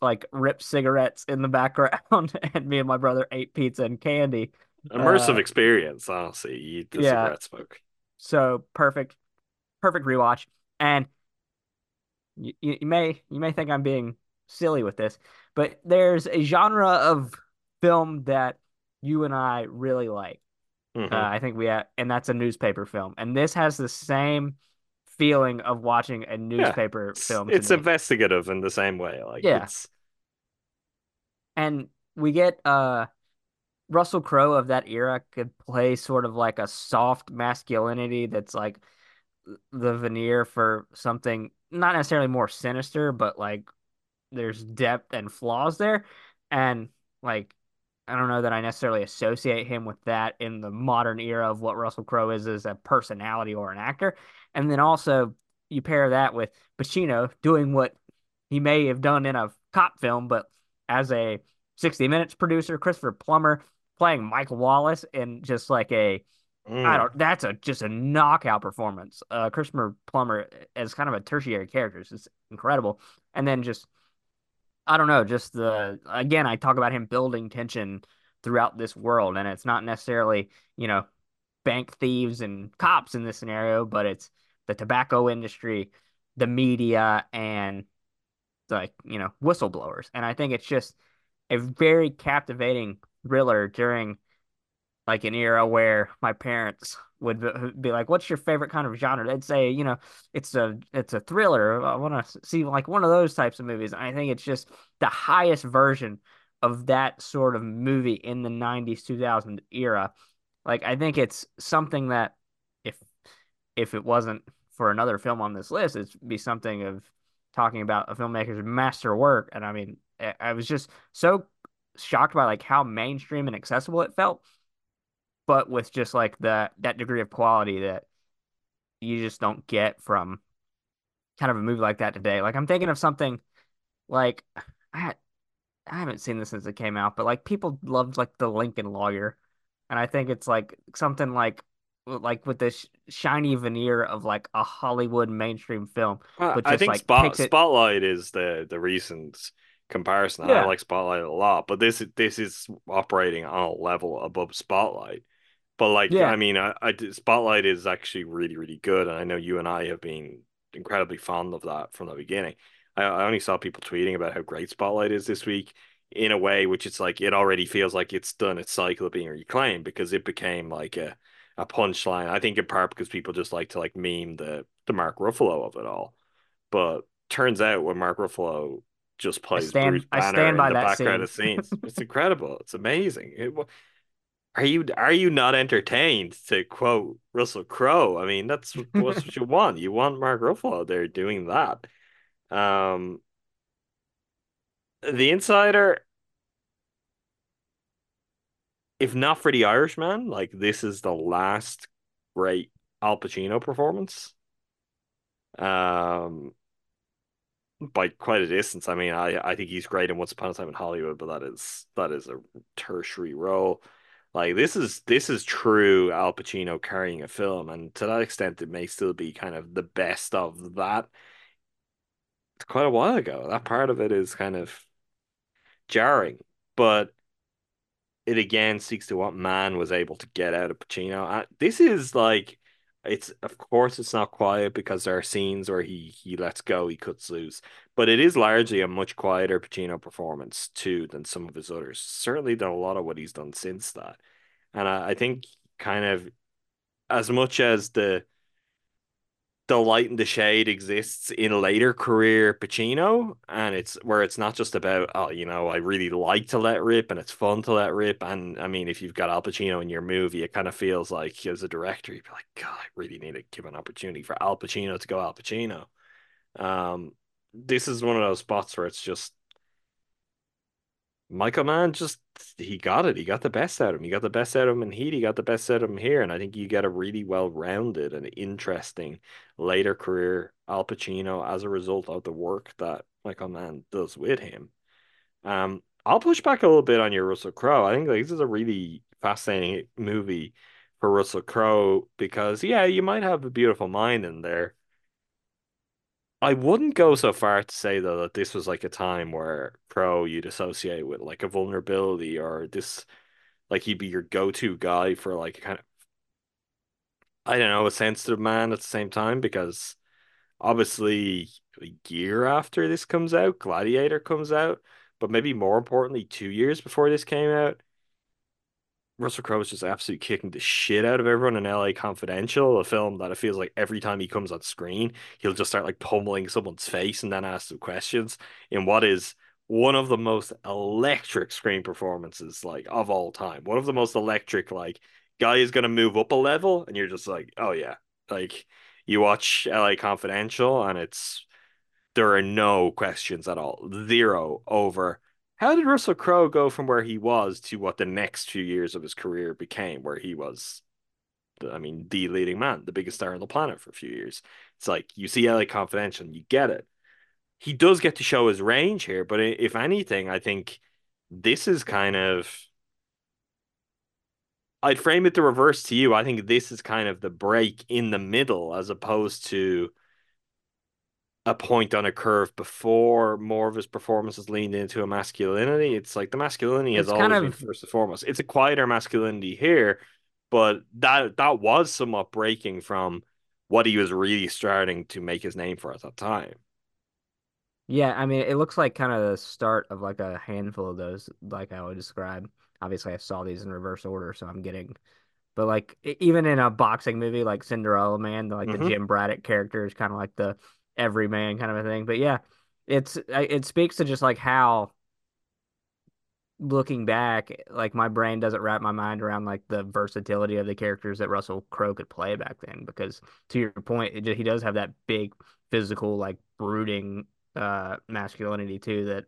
like ripped cigarettes in the background and me and my brother ate pizza and candy. Immersive uh, experience, honestly. You the yeah, cigarette smoke. So perfect, perfect rewatch. And you, you may you may think I'm being silly with this, but there's a genre of film that you and I really like. Mm-hmm. Uh, I think we have, and that's a newspaper film. And this has the same feeling of watching a newspaper yeah, film. It's investigative in the same way. Like yeah. It's... And we get uh Russell Crowe of that era could play sort of like a soft masculinity that's like the veneer for something not necessarily more sinister, but like there's depth and flaws there. And like I don't know that I necessarily associate him with that in the modern era of what Russell Crowe is as a personality or an actor. And then also you pair that with Pacino doing what he may have done in a cop film, but as a 60 Minutes producer, Christopher Plummer playing Mike Wallace in just like a mm. I don't that's a just a knockout performance. Uh Christopher Plummer as kind of a tertiary character is incredible. And then just I don't know, just the again, I talk about him building tension throughout this world, and it's not necessarily you know bank thieves and cops in this scenario, but it's the tobacco industry, the media, and like you know whistleblowers, and I think it's just a very captivating thriller during like an era where my parents would be like, "What's your favorite kind of genre?" They'd say, "You know, it's a it's a thriller. I want to see like one of those types of movies." I think it's just the highest version of that sort of movie in the '90s 2000 era. Like, I think it's something that if if it wasn't for another film on this list, it'd be something of talking about a filmmaker's master work. And I mean, I was just so shocked by like how mainstream and accessible it felt but with just like the that degree of quality that you just don't get from kind of a movie like that today. Like I'm thinking of something like I I haven't seen this since it came out, but like people loved like the Lincoln Lawyer, and I think it's like something like like with this shiny veneer of like a Hollywood mainstream film. Uh, but just, I think like, Spot-. Spotlight is the the recent comparison. Yeah. I like Spotlight a lot, but this this is operating on a level above Spotlight. But like, yeah. I mean, I, I Spotlight is actually really, really good, and I know you and I have been incredibly fond of that from the beginning. I, I only saw people tweeting about how great Spotlight is this week in a way which it's like it already feels like it's done its cycle of being reclaimed because it became like a a punchline. I think in part because people just like to like meme the the Mark Ruffalo of it all. But turns out when Mark Ruffalo just plays stand, Bruce Banner in the background scene. of scenes, it's incredible. It's amazing. It, are you are you not entertained to quote Russell Crowe? I mean, that's what you want. You want Mark Ruffalo there doing that. Um, the Insider, if not for the Irishman, like this is the last great Al Pacino performance. Um, by quite a distance. I mean, I I think he's great in Once Upon a Time in Hollywood, but that is that is a tertiary role. Like this is this is true Al Pacino carrying a film, and to that extent, it may still be kind of the best of that. It's quite a while ago. That part of it is kind of jarring, but it again speaks to what Mann was able to get out of Pacino. This is like it's of course it's not quiet because there are scenes where he he lets go, he cuts loose, but it is largely a much quieter Pacino performance too than some of his others. Certainly than a lot of what he's done since that, and I, I think kind of as much as the the light and the shade exists in later career Pacino, and it's where it's not just about oh, you know, I really like to let rip and it's fun to let rip. And I mean, if you've got Al Pacino in your movie, it kind of feels like as a director, you'd be like, God, I really need to give an opportunity for Al Pacino to go Al Pacino. Um, this is one of those spots where it's just Michael Mann just he got it. He got the best out of him. He got the best out of him in Heat. He got the best out of him here. And I think you get a really well-rounded and interesting later career Al Pacino as a result of the work that Michael Mann does with him. Um, I'll push back a little bit on your Russell Crowe. I think like, this is a really fascinating movie for Russell Crowe because yeah, you might have a beautiful mind in there. I wouldn't go so far to say though that this was like a time where pro you'd associate with like a vulnerability or this like he'd be your go-to guy for like kind of I don't know a sensitive man at the same time because obviously a year after this comes out, Gladiator comes out, but maybe more importantly, two years before this came out, Russell Crowe is just absolutely kicking the shit out of everyone in LA Confidential, a film that it feels like every time he comes on screen, he'll just start like pummeling someone's face and then ask them questions in what is one of the most electric screen performances like of all time. One of the most electric, like guy is gonna move up a level, and you're just like, oh yeah. Like you watch LA Confidential and it's there are no questions at all. Zero over how did Russell Crowe go from where he was to what the next few years of his career became, where he was, I mean, the leading man, the biggest star on the planet for a few years? It's like you see LA Confidential and you get it. He does get to show his range here, but if anything, I think this is kind of. I'd frame it the reverse to you. I think this is kind of the break in the middle as opposed to a point on a curve before more of his performances leaned into a masculinity. It's like the masculinity has It's always kind been of first and foremost. It's a quieter masculinity here, but that that was somewhat breaking from what he was really starting to make his name for at that time. yeah, I mean it looks like kind of the start of like a handful of those like I would describe. Obviously I saw these in reverse order, so I'm getting but like even in a boxing movie like Cinderella Man, the, like the hmm Jim Braddock character is kind of like the everyman kind of a thing. But yeah, it's it speaks to just like how looking back, like my brain doesn't wrap my mind around like the versatility of the characters that Russell Crowe could play back then. Because to your point, it, ju- he does have that big physical, like brooding uh masculinity too that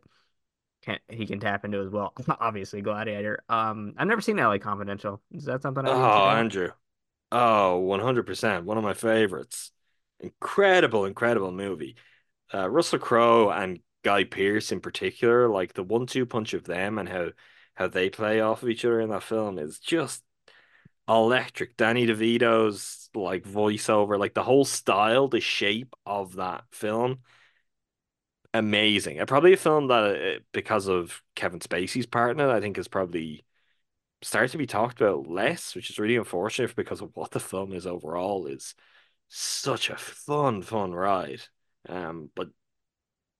can he can tap into as well. Obviously, Gladiator. Um, I've never seen LA Confidential. Is that something I need to check Oh. Andrew. Oh, 100%. One of my favorites. Incredible, incredible movie. Uh, Russell Crowe and Guy Pearce in particular, like the one-two punch of them and how how they play off of each other in that film is just electric. Danny DeVito's like voiceover, like the whole style, the shape of that film, amazing. And probably a film that, uh, because of Kevin Spacey's part in it, I think is probably started to be talked about less, which is really unfortunate because of what the film is overall. Is such a fun, fun ride. Um, but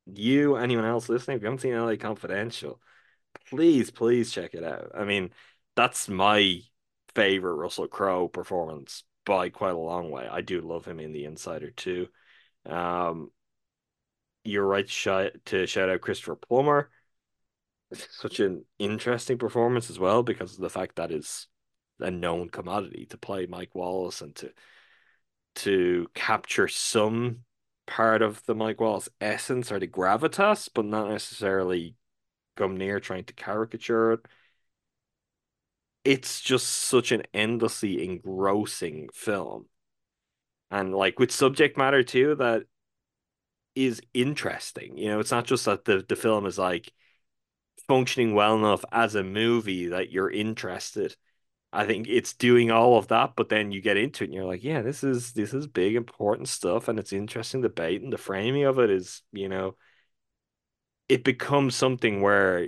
you, anyone else listening, if you haven't seen LA Confidential, please, please check it out. I mean, that's my favorite Russell Crowe performance by quite a long way. I do love him in The Insider too. Um, you're right to shout, to shout out Christopher Plummer. Such an interesting performance as well because of the fact that is a known commodity to play Mike Wallace and to to capture some part of the Mike Wallace essence or the gravitas, but not necessarily come near trying to caricature it. It's just such an endlessly engrossing film. And like with subject matter too, that is interesting. You know, it's not just that the, the film is like functioning well enough as a movie that you're interested. I think it's doing all of that, but then you get into it and you're like, yeah, this is this is big, important stuff, and it's interesting debate, and the framing of it is, you know, it becomes something where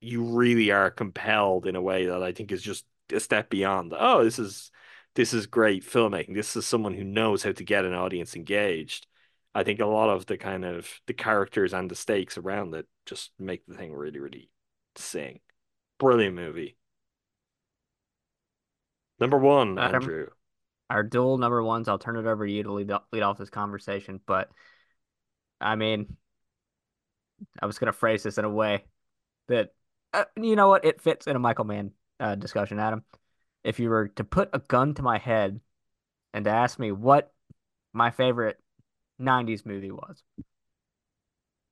you really are compelled in a way that I think is just a step beyond. Oh, this is this is great filmmaking. This is someone who knows how to get an audience engaged. I think a lot of the kind of the characters and the stakes around it just make the thing really, really sing. Brilliant movie. Number one, Adam, Andrew. our dual number ones. I'll turn it over to you to lead lead off this conversation. But I mean, I was gonna phrase this in a way that uh, you know what it fits in a Michael Mann uh, discussion, Adam. If you were to put a gun to my head and to ask me what my favorite '90s movie was,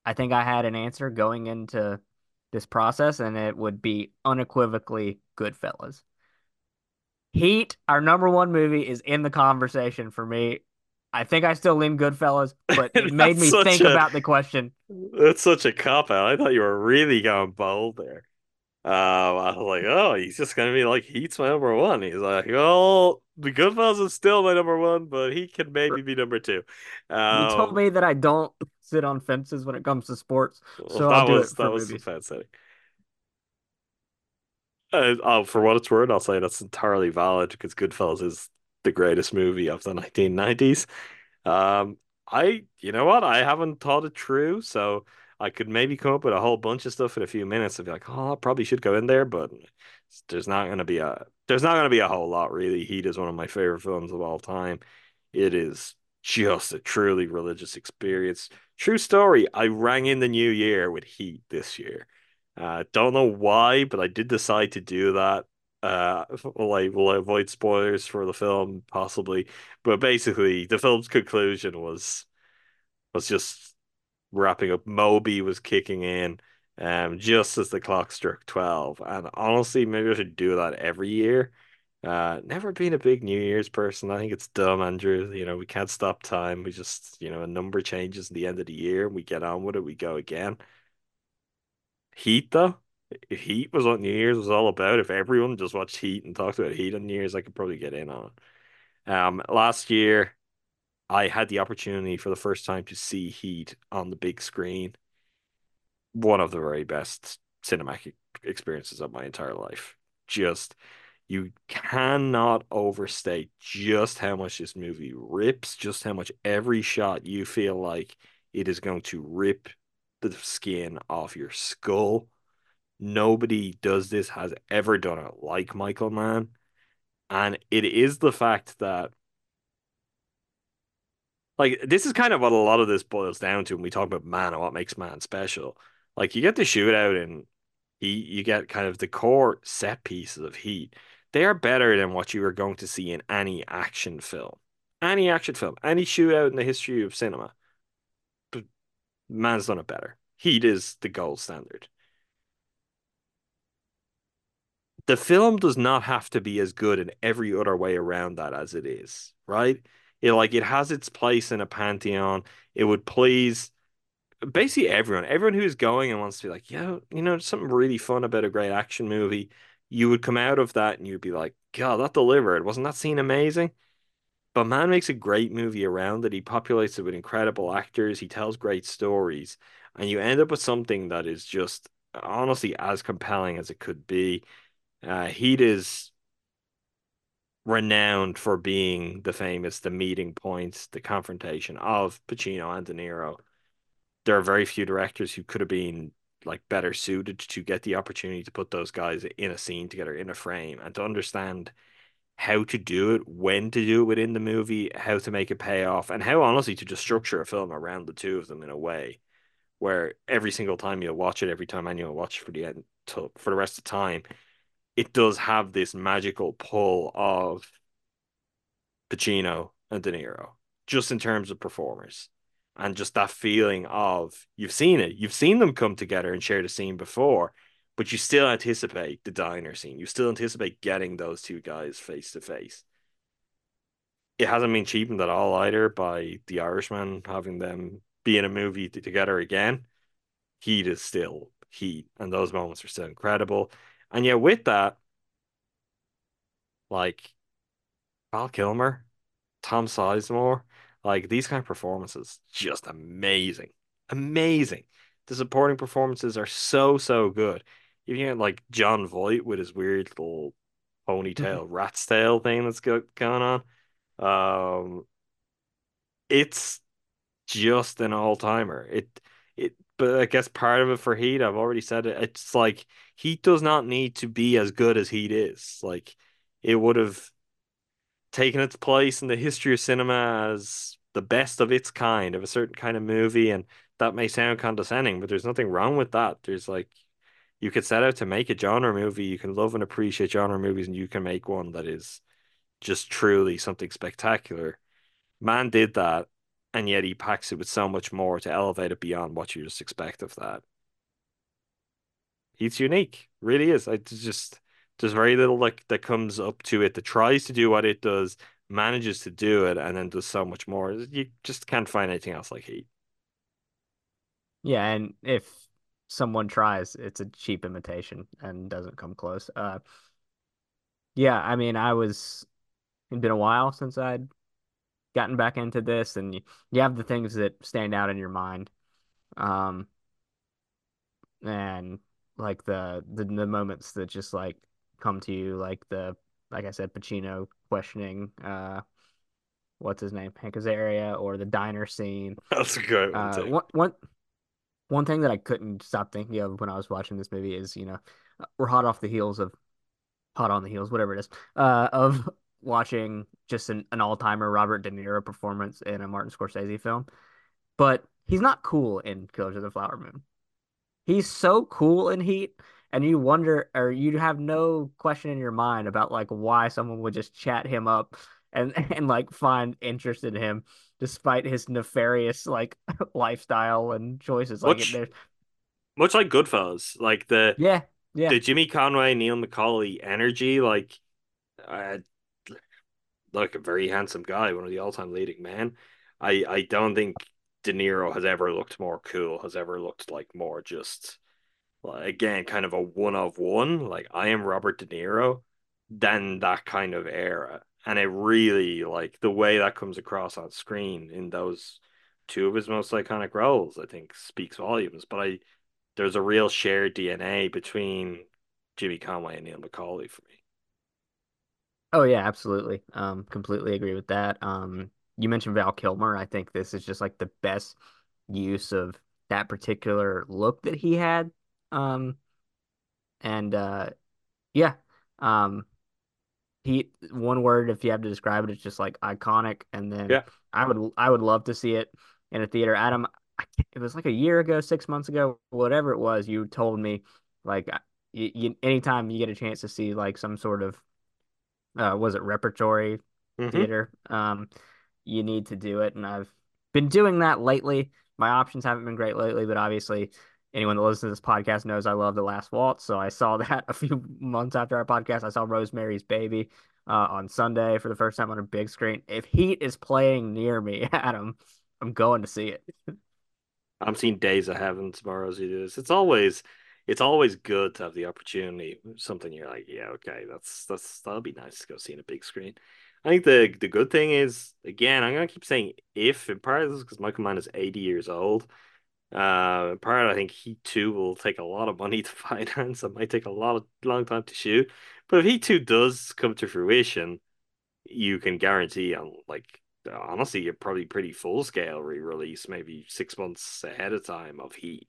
I think I had an answer going into this process, and it would be unequivocally Goodfellas. Heat, our number one movie, is in the conversation for me. I think I still lean Goodfellas, but it made me think a, about the question. That's such a cop out. I thought you were really going bold there. Um, I was like, oh, he's just gonna be like, Heat's my number one. He's like, well, the Goodfellas is still my number one, but he can maybe be number two. Um, you told me that I don't sit on fences when it comes to sports, so that I'll do was that was the fence setting. Uh, oh, for what it's worth, I'll say that's entirely valid because Goodfellas is the greatest movie of the 1990s. Um, I, you know what? I haven't thought it through, so I could maybe come up with a whole bunch of stuff in a few minutes and be like, oh, I probably should go in there, but there's not gonna be a there's not gonna be a whole lot really. Heat is one of my favorite films of all time. It is just a truly religious experience. True story. I rang in the new year with Heat this year. Uh, don't know why, but I did decide to do that. Uh, will I will I avoid spoilers for the film possibly? But basically, the film's conclusion was was just wrapping up. Moby was kicking in, um, just as the clock struck twelve. And honestly, maybe I should do that every year. Uh, never been a big New Year's person. I think it's dumb, Andrew. You know, we can't stop time. We just, you know, a number changes at the end of the year. We get on with it. We go again. Heat though, Heat was what New Year's was all about, if everyone just watched Heat and talked about Heat on New Year's, I could probably get in on it. Um, last year, I had the opportunity for the first time to see Heat on the big screen. One of the very best cinematic experiences of my entire life. Just you cannot overstate just how much this movie rips, just how much every shot you feel like it is going to rip the skin off your skull. Nobody does this, has ever done it like Michael Mann. And it is the fact that, like, this is kind of what a lot of this boils down to when we talk about Mann and what makes Mann special. Like, you get the shootout and he, you get kind of the core set pieces of Heat. They are better than what you are going to see in any action film. Any action film, any shootout in the history of cinema Mann's done it better. Heat is the gold standard. The film does not have to be as good in every other way around that as it is, right? It like it has its place in a pantheon. It would please basically everyone, everyone who's going and wants to be like, yeah, you know, something really fun about a great action movie. You would come out of that and you'd be like, God, that delivered. Wasn't that scene amazing? But Mann makes a great movie around it. He populates it with incredible actors. He tells great stories. And you end up with something that is just honestly as compelling as it could be. Uh, Heat is renowned for being the famous, the meeting points, the confrontation of Pacino and De Niro. There are very few directors who could have been like better suited to get the opportunity to put those guys in a scene together in a frame and to understand how to do it, when to do it within the movie, how to make it pay off, and how honestly to just structure a film around the two of them in a way where every single time you'll watch it, every time anyone watch for the end to, for the rest of the time, it does have this magical pull of Pacino and De Niro, just in terms of performers. And just that feeling of you've seen it, you've seen them come together and share the scene before, but you still anticipate the diner scene. You still anticipate getting those two guys face to face. It hasn't been cheapened at all either by the Irishman having them be in a movie together again. Heat is still heat, and those moments are still incredible. And yet, with that, like Val Kilmer, Tom Sizemore, like these kind of performances, just amazing, amazing. The supporting performances are so so good you get like Jon Voight with his weird little ponytail mm-hmm. rat's tail thing that's go- going on. Um, it's just an all timer. It it, but I guess part of it for Heat, I've already said it. It's like Heat does not need to be as good as Heat is. Like it would have taken its place in the history of cinema as the best of its kind of a certain kind of movie, and that may sound condescending, but there's nothing wrong with that. There's like you could set out to make a genre movie. You can love and appreciate genre movies, and you can make one that is just truly something spectacular. Mann did that, and yet he packs it with so much more to elevate it beyond what you just expect of that. He's unique, really is. I just there's very little like that comes up to it that tries to do what it does, manages to do it, and then does so much more. You just can't find anything else like Heat. Yeah, and if someone tries, it's a cheap imitation and doesn't come close. Uh, yeah, I mean, I was. It'd been a while since I'd gotten back into this, and you, you have the things that stand out in your mind, um, and like the, the the moments that just like come to you, like the like I said, Pacino questioning, uh, what's his name, Hank Azaria, or the diner scene. That's a good one. Uh, one one one thing that I couldn't stop thinking of when I was watching this movie is, you know, we're hot off the heels of hot on the heels, whatever it is, uh, of watching just an, an all timer Robert De Niro performance in a Martin Scorsese film. But he's not cool in Killers of the Flower Moon. He's so cool in Heat, and you wonder, or you have no question in your mind about like why someone would just chat him up and and like find interest in him despite his nefarious like lifestyle and choices. Like much, much like Goodfellas, like the yeah yeah the Jimmy Conway Neil McCauley energy, like uh, like a very handsome guy, one of the all time leading men. I I don't think De Niro has ever looked more cool, has ever looked like more just like, again kind of a one of one. Like I am Robert De Niro, than that kind of era and it really like the way that comes across on screen in those two of his most iconic roles i think speaks volumes. But i there's a real shared dna between jimmy conway and neil mccauley for me. Oh yeah absolutely. Um completely agree with that. Um you mentioned val kilmer. I think this is just like the best use of that particular look that he had. Um and uh yeah um he one word if you have to describe it it's just like iconic and then yeah. I would i would love to see it in a theater. Adam it was like a year ago six months ago whatever it was you told me like you, you anytime you get a chance to see like some sort of uh was it repertory mm-hmm. theater um you need to do it and i've been doing that lately. My options haven't been great lately but obviously anyone that listens to this podcast knows I love The Last Waltz. So I saw that a few months after our podcast. I saw Rosemary's Baby uh, on Sunday for the first time on a big screen. If Heat is playing near me, Adam, I'm going to see it. I'm seeing Days of Heaven tomorrow as it is. It's always it's always good to have the opportunity. Something you're like, yeah, okay, that's that's that'll be nice to go see in a big screen. I think the the good thing is again, I'm gonna keep saying if in part of this because Michael Mann is 80 years old. Uh, part I think Heat 2 will take a lot of money to finance. It might take a lot of long time to shoot. But if Heat 2 does come to fruition, you can guarantee on like honestly, you're probably pretty full scale re release, maybe six months ahead of time of Heat.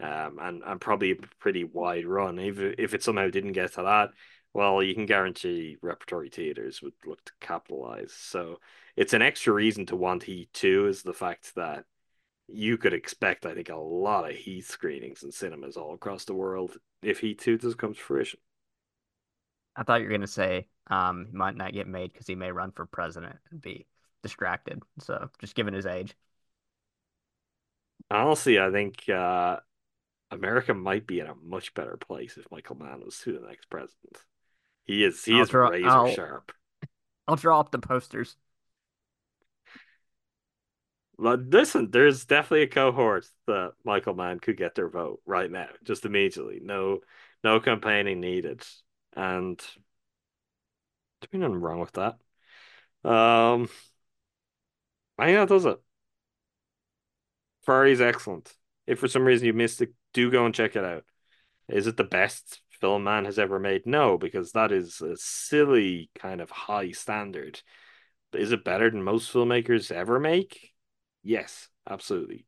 Um, and, and probably a pretty wide run. If if it somehow didn't get to that, well, you can guarantee repertory theaters would look to capitalize. So it's an extra reason to want Heat 2 is the fact that you could expect, I think, a lot of Heat screenings in cinemas all across the world if Heat 2 does come to fruition. I thought you were going to say um, he might not get made because he may run for president and be distracted. So just given his age. Honestly, I think uh, America might be in a much better place if Michael Mann was to the next president. He is he I'll is draw, razor I'll, sharp. I'll draw up the posters. Listen, there's definitely a cohort that Michael Mann could get their vote right now, just immediately. No, no campaigning needed, and there's nothing wrong with that. Um, I think that does it. Ferrari's excellent. If for some reason you missed it, do go and check it out. Is it the best film Mann has ever made? No, because that is a silly kind of high standard. Is it better than most filmmakers ever make? Yes, absolutely.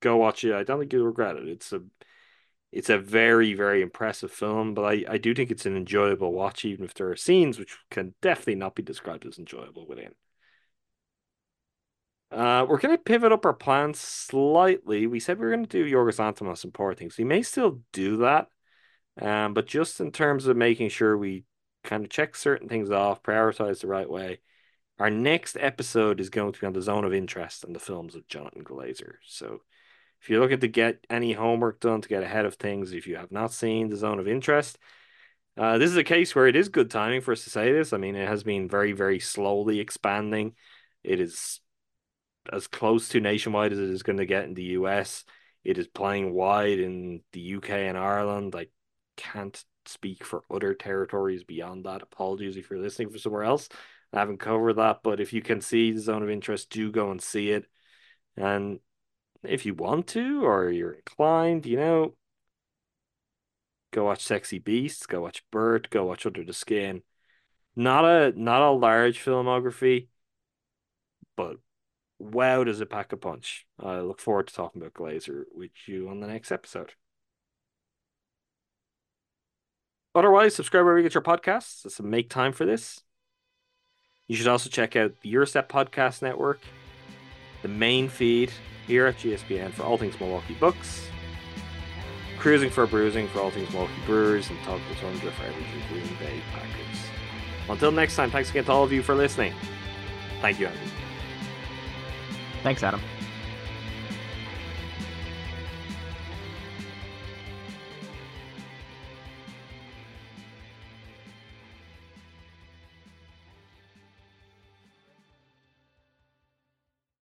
Go watch it. I don't think you'll regret it. It's a it's a very, very impressive film, but I, I do think it's an enjoyable watch, even if there are scenes which can definitely not be described as enjoyable within. Uh, we're going to pivot up our plans slightly. We said we are going to do Yorgos Lanthimos and Poor Things. We may still do that, um, but just in terms of making sure we kind of check certain things off, prioritize the right way, our next episode is going to be on the zone of interest and the films of Jonathan Glazer. So If you're looking to get any homework done to get ahead of things, if you have not seen the zone of interest, uh, this is a case where it is good timing for us to say this. I mean, it has been very, very slowly expanding. It is as close to nationwide as it is going to get in the US. It is playing wide in the UK and Ireland. I can't speak for other territories beyond that. Apologies if you're listening from somewhere else. I haven't covered that, but if you can see the zone of interest, do go and see it. And if you want to or you're inclined, you know, go watch Sexy Beasts, go watch Birth, go watch Under the Skin. Not a not a large filmography, but wow, does it pack a punch. I look forward to talking about Glazer with you on the next episode. Otherwise, subscribe wherever you get your podcasts. So make time for this. You should also check out the Gyro Step Podcast Network, the main feed here at GSPN for all things Milwaukee Bucks, Crewsing for Brewsing for all things Milwaukee Brewers, and Talk to the Tundra for everything Green Bay Packers. Until next time, thanks again to all of you for listening. Thank you, Andrew. Thanks, Adam.